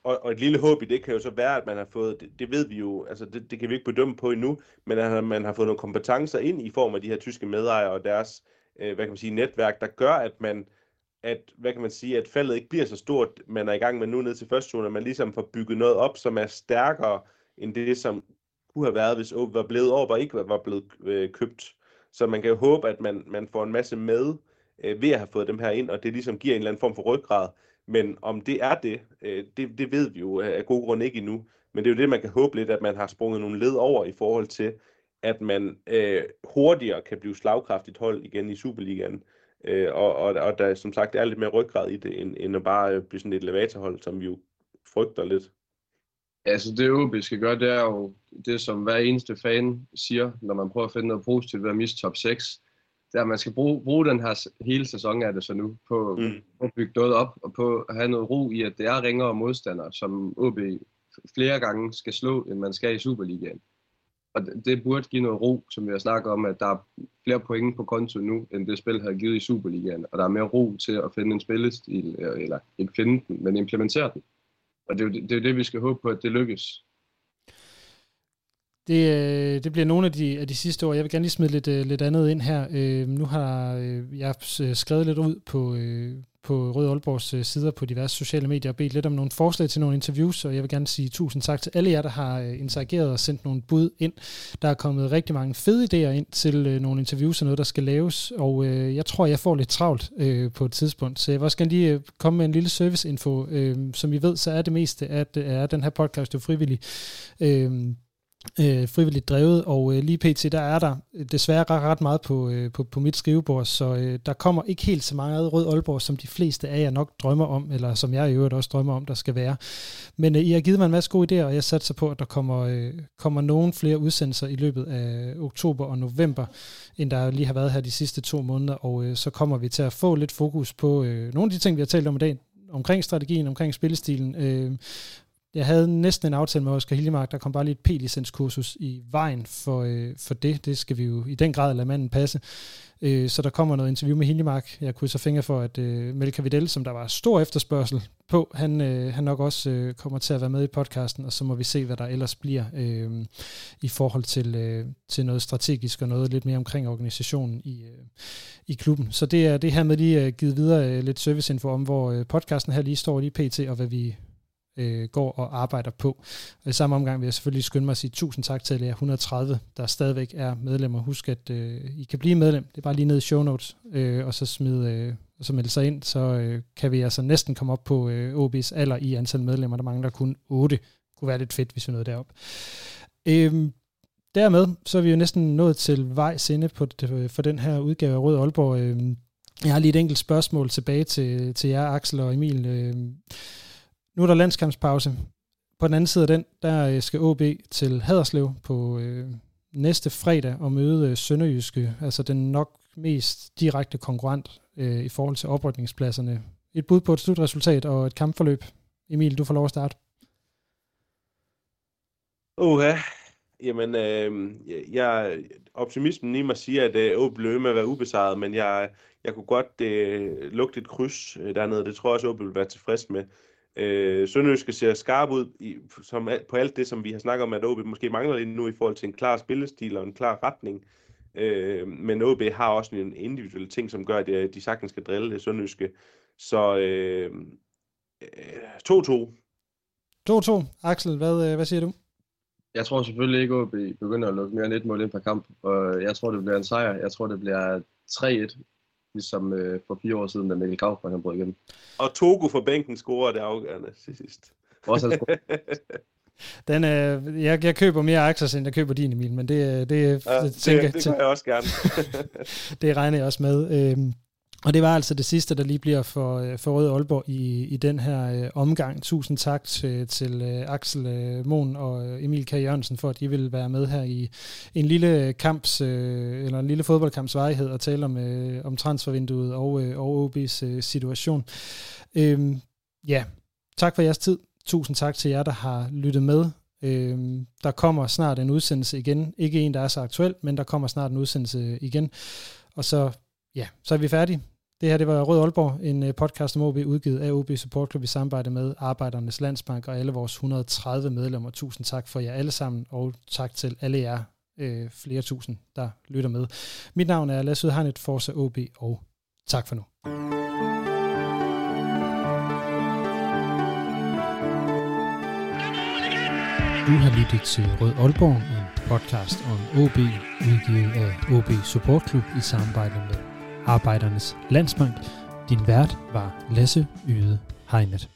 Og, og et lille håb i det kan jo så være, at man har fået, det, det ved vi jo, altså det, det kan vi ikke bedømme på endnu, men at man har fået nogle kompetencer ind i form af de her tyske medejere og deres, øh, hvad kan man sige, netværk, der gør, at man, at, hvad kan man sige, at faldet ikke bliver så stort, man er i gang med nu ned til første zone, at man ligesom får bygget noget op, som er stærkere end det, som kunne have været, hvis OB var blevet over og ikke var blevet øh, købt. Så man kan jo håbe, at man, man får en masse med øh, ved at have fået dem her ind, og det ligesom giver en eller anden form for ryggrad. Men om det er det, øh, det, det ved vi jo af gode grunde ikke endnu. Men det er jo det, man kan håbe lidt, at man har sprunget nogle led over i forhold til, at man øh, hurtigere kan blive slagkraftigt hold igen i Superligaen. Øh, og, og, og der som sagt er lidt mere ryggrad i det, end, end at bare øh, blive sådan et elevatorhold, som vi jo frygter lidt. Altså det OB skal gøre, det er jo det, som hver eneste fan siger, når man prøver at finde noget positivt ved at miste top 6. Det er, at man skal bruge, bruge den her hele sæson af det så nu, på, mm. at bygge noget op, og på at have noget ro i, at det er ringere modstandere, som OB flere gange skal slå, end man skal i Superligaen. Og det burde give noget ro, som vi har snakket om, at der er flere point på konto nu, end det spil havde givet i Superligaen. Og der er mere ro til at finde en spillestil, øh, eller ikke finde den, men implementere den. Og det er jo det, det, er det vi skal håbe på, at det lykkes. Det, øh, det bliver nogle af de, af de sidste år. Jeg vil gerne lige smide lidt, øh, lidt andet ind her. Øh, nu har jeg skrevet lidt ud på, på Rød Aalborgs øh, sider på diverse sociale medier og bedt lidt om nogle forslag til nogle interviews, og jeg vil gerne sige tusind tak til alle jer, der har øh, interageret og sendt nogle bud ind. Der er kommet rigtig mange fede idéer ind til øh, nogle interviews og noget, der skal laves, og jeg tror, jeg får lidt travlt på et tidspunkt, så jeg vil også gerne lige komme med en lille serviceinfo. Som I ved, så er det meste af, den her podcast jo frivillig øh, frivilligt drevet, og øh, lige pt. der er der desværre ret, ret meget på, øh, på, på mit skrivebord, så øh, der kommer ikke helt så meget rød Aalborg, som de fleste af jer nok drømmer om, eller som jeg i øvrigt også drømmer om, der skal være. Men øh, I har givet mig en masse gode idéer, og jeg satser på, at der kommer, øh, kommer nogen flere udsendelser i løbet af oktober og november, end der lige har været her de sidste to måneder, og øh, så kommer vi til at få lidt fokus på øh, nogle af de ting, vi har talt om i dag, omkring strategien, omkring spillestilen, øh, jeg havde næsten en aftale med Oscar Hiljemark, der kom bare lige et P-licenskursus i vejen for, øh, for det. Det skal vi jo i den grad lade manden passe. Øh, så der kommer noget interview med Hiljemark. Jeg kunne så fingre for, at øh, Melka Videl, som der var stor efterspørgsel på, han, øh, han nok også øh, kommer til at være med i podcasten, og så må vi se, hvad der ellers bliver øh, i forhold til, øh, til noget strategisk og noget lidt mere omkring organisationen i, øh, i klubben. Så det er det her med lige øh, givet videre øh, lidt serviceinfo om, hvor øh, podcasten her lige står lige pt, og hvad vi, øh, går og arbejder på. Og i samme omgang vil jeg selvfølgelig skynde mig at sige tusind tak til jer 130, der stadigvæk er medlemmer. Husk, at øh, I kan blive medlem. Det er bare lige ned i show notes, øh, og så smide øh, og så melde sig ind, så øh, kan vi altså næsten komme op på øh, OB's alder i antal medlemmer. Der mangler kun 8. kunne være lidt fedt, hvis vi nåede derop. Øhm, dermed, så er vi jo næsten nået til vejs ende på, øh, for den her udgave af Rød Aalborg. Øhm, jeg har lige et enkelt spørgsmål tilbage til, til jer, Axel og Emil. Øhm, nu er der landskampspause. På den anden side af den, der øh, skal OB til Haderslev på øh, næste fredag og møde øh, Sønderjyske, altså den nok mest direkte konkurrent øh, i forhold til oprykningspladserne. Et bud på et slutresultat og et kampforløb. Emil, du får lov at starte. Uha, jamen, øh, jeg, optimismen i mig siger, at øh, OB blev med at være ubesejret, men jeg, jeg kunne godt øh, lugte et kryds øh, dernede. Det tror jeg også, OB vil være tilfreds med. Øh, Sønderjyske ser skarp ud i, som, på alt det, som vi har snakket om, at OB måske mangler lige nu i forhold til en klar spillestil og en klar retning. Øh, men OB har også en individuel ting, som gør, at de sagtens skal drille det Sønderjyske. Så øh, 2-2. 2-2. Axel, hvad, øh, hvad siger du? Jeg tror selvfølgelig ikke, at OB begynder at lukke mere end et mål ind per kamp. Og jeg tror, det bliver en sejr. Jeg tror, det bliver 3-1 ligesom øh, for fire år siden, da Mikkel Kaufmann han brød igennem. Og Togo for bænken scorer det afgørende til sidst. Også Den, øh, jeg, jeg køber mere aktier, end jeg køber din, Emil, men det, det, ja, det, tænker, det, det gør jeg også gerne. det regner jeg også med. Øhm, og det var altså det sidste, der lige bliver for, øh, for Røde Aalborg i, i den her øh, omgang. Tusind tak til, til øh, Axel øh, Mohn og øh, Emil K. Jørgensen for, at I vil være med her i en lille kamps, øh, eller en lille fodboldkamps varighed og tale om, øh, om transfervinduet og, øh, og OB's øh, situation. Øh, ja, tak for jeres tid. Tusind tak til jer, der har lyttet med. Øh, der kommer snart en udsendelse igen. Ikke en, der er så aktuel, men der kommer snart en udsendelse igen. Og så, ja, så er vi færdige. Det her det var Rød Aalborg, en øh, podcast om OB udgivet af OB Support Club i samarbejde med Arbejdernes Landsbank og alle vores 130 medlemmer. Tusind tak for jer alle sammen, og tak til alle jer øh, flere tusind, der lytter med. Mit navn er Lasse Udhegnet, Forza OB, og tak for nu. Du har lyttet til Rød Aalborg, en podcast om OB, udgivet af OB Support Club i samarbejde med Arbejdernes Landsbank. Din vært var Lasse Yde Hegnet.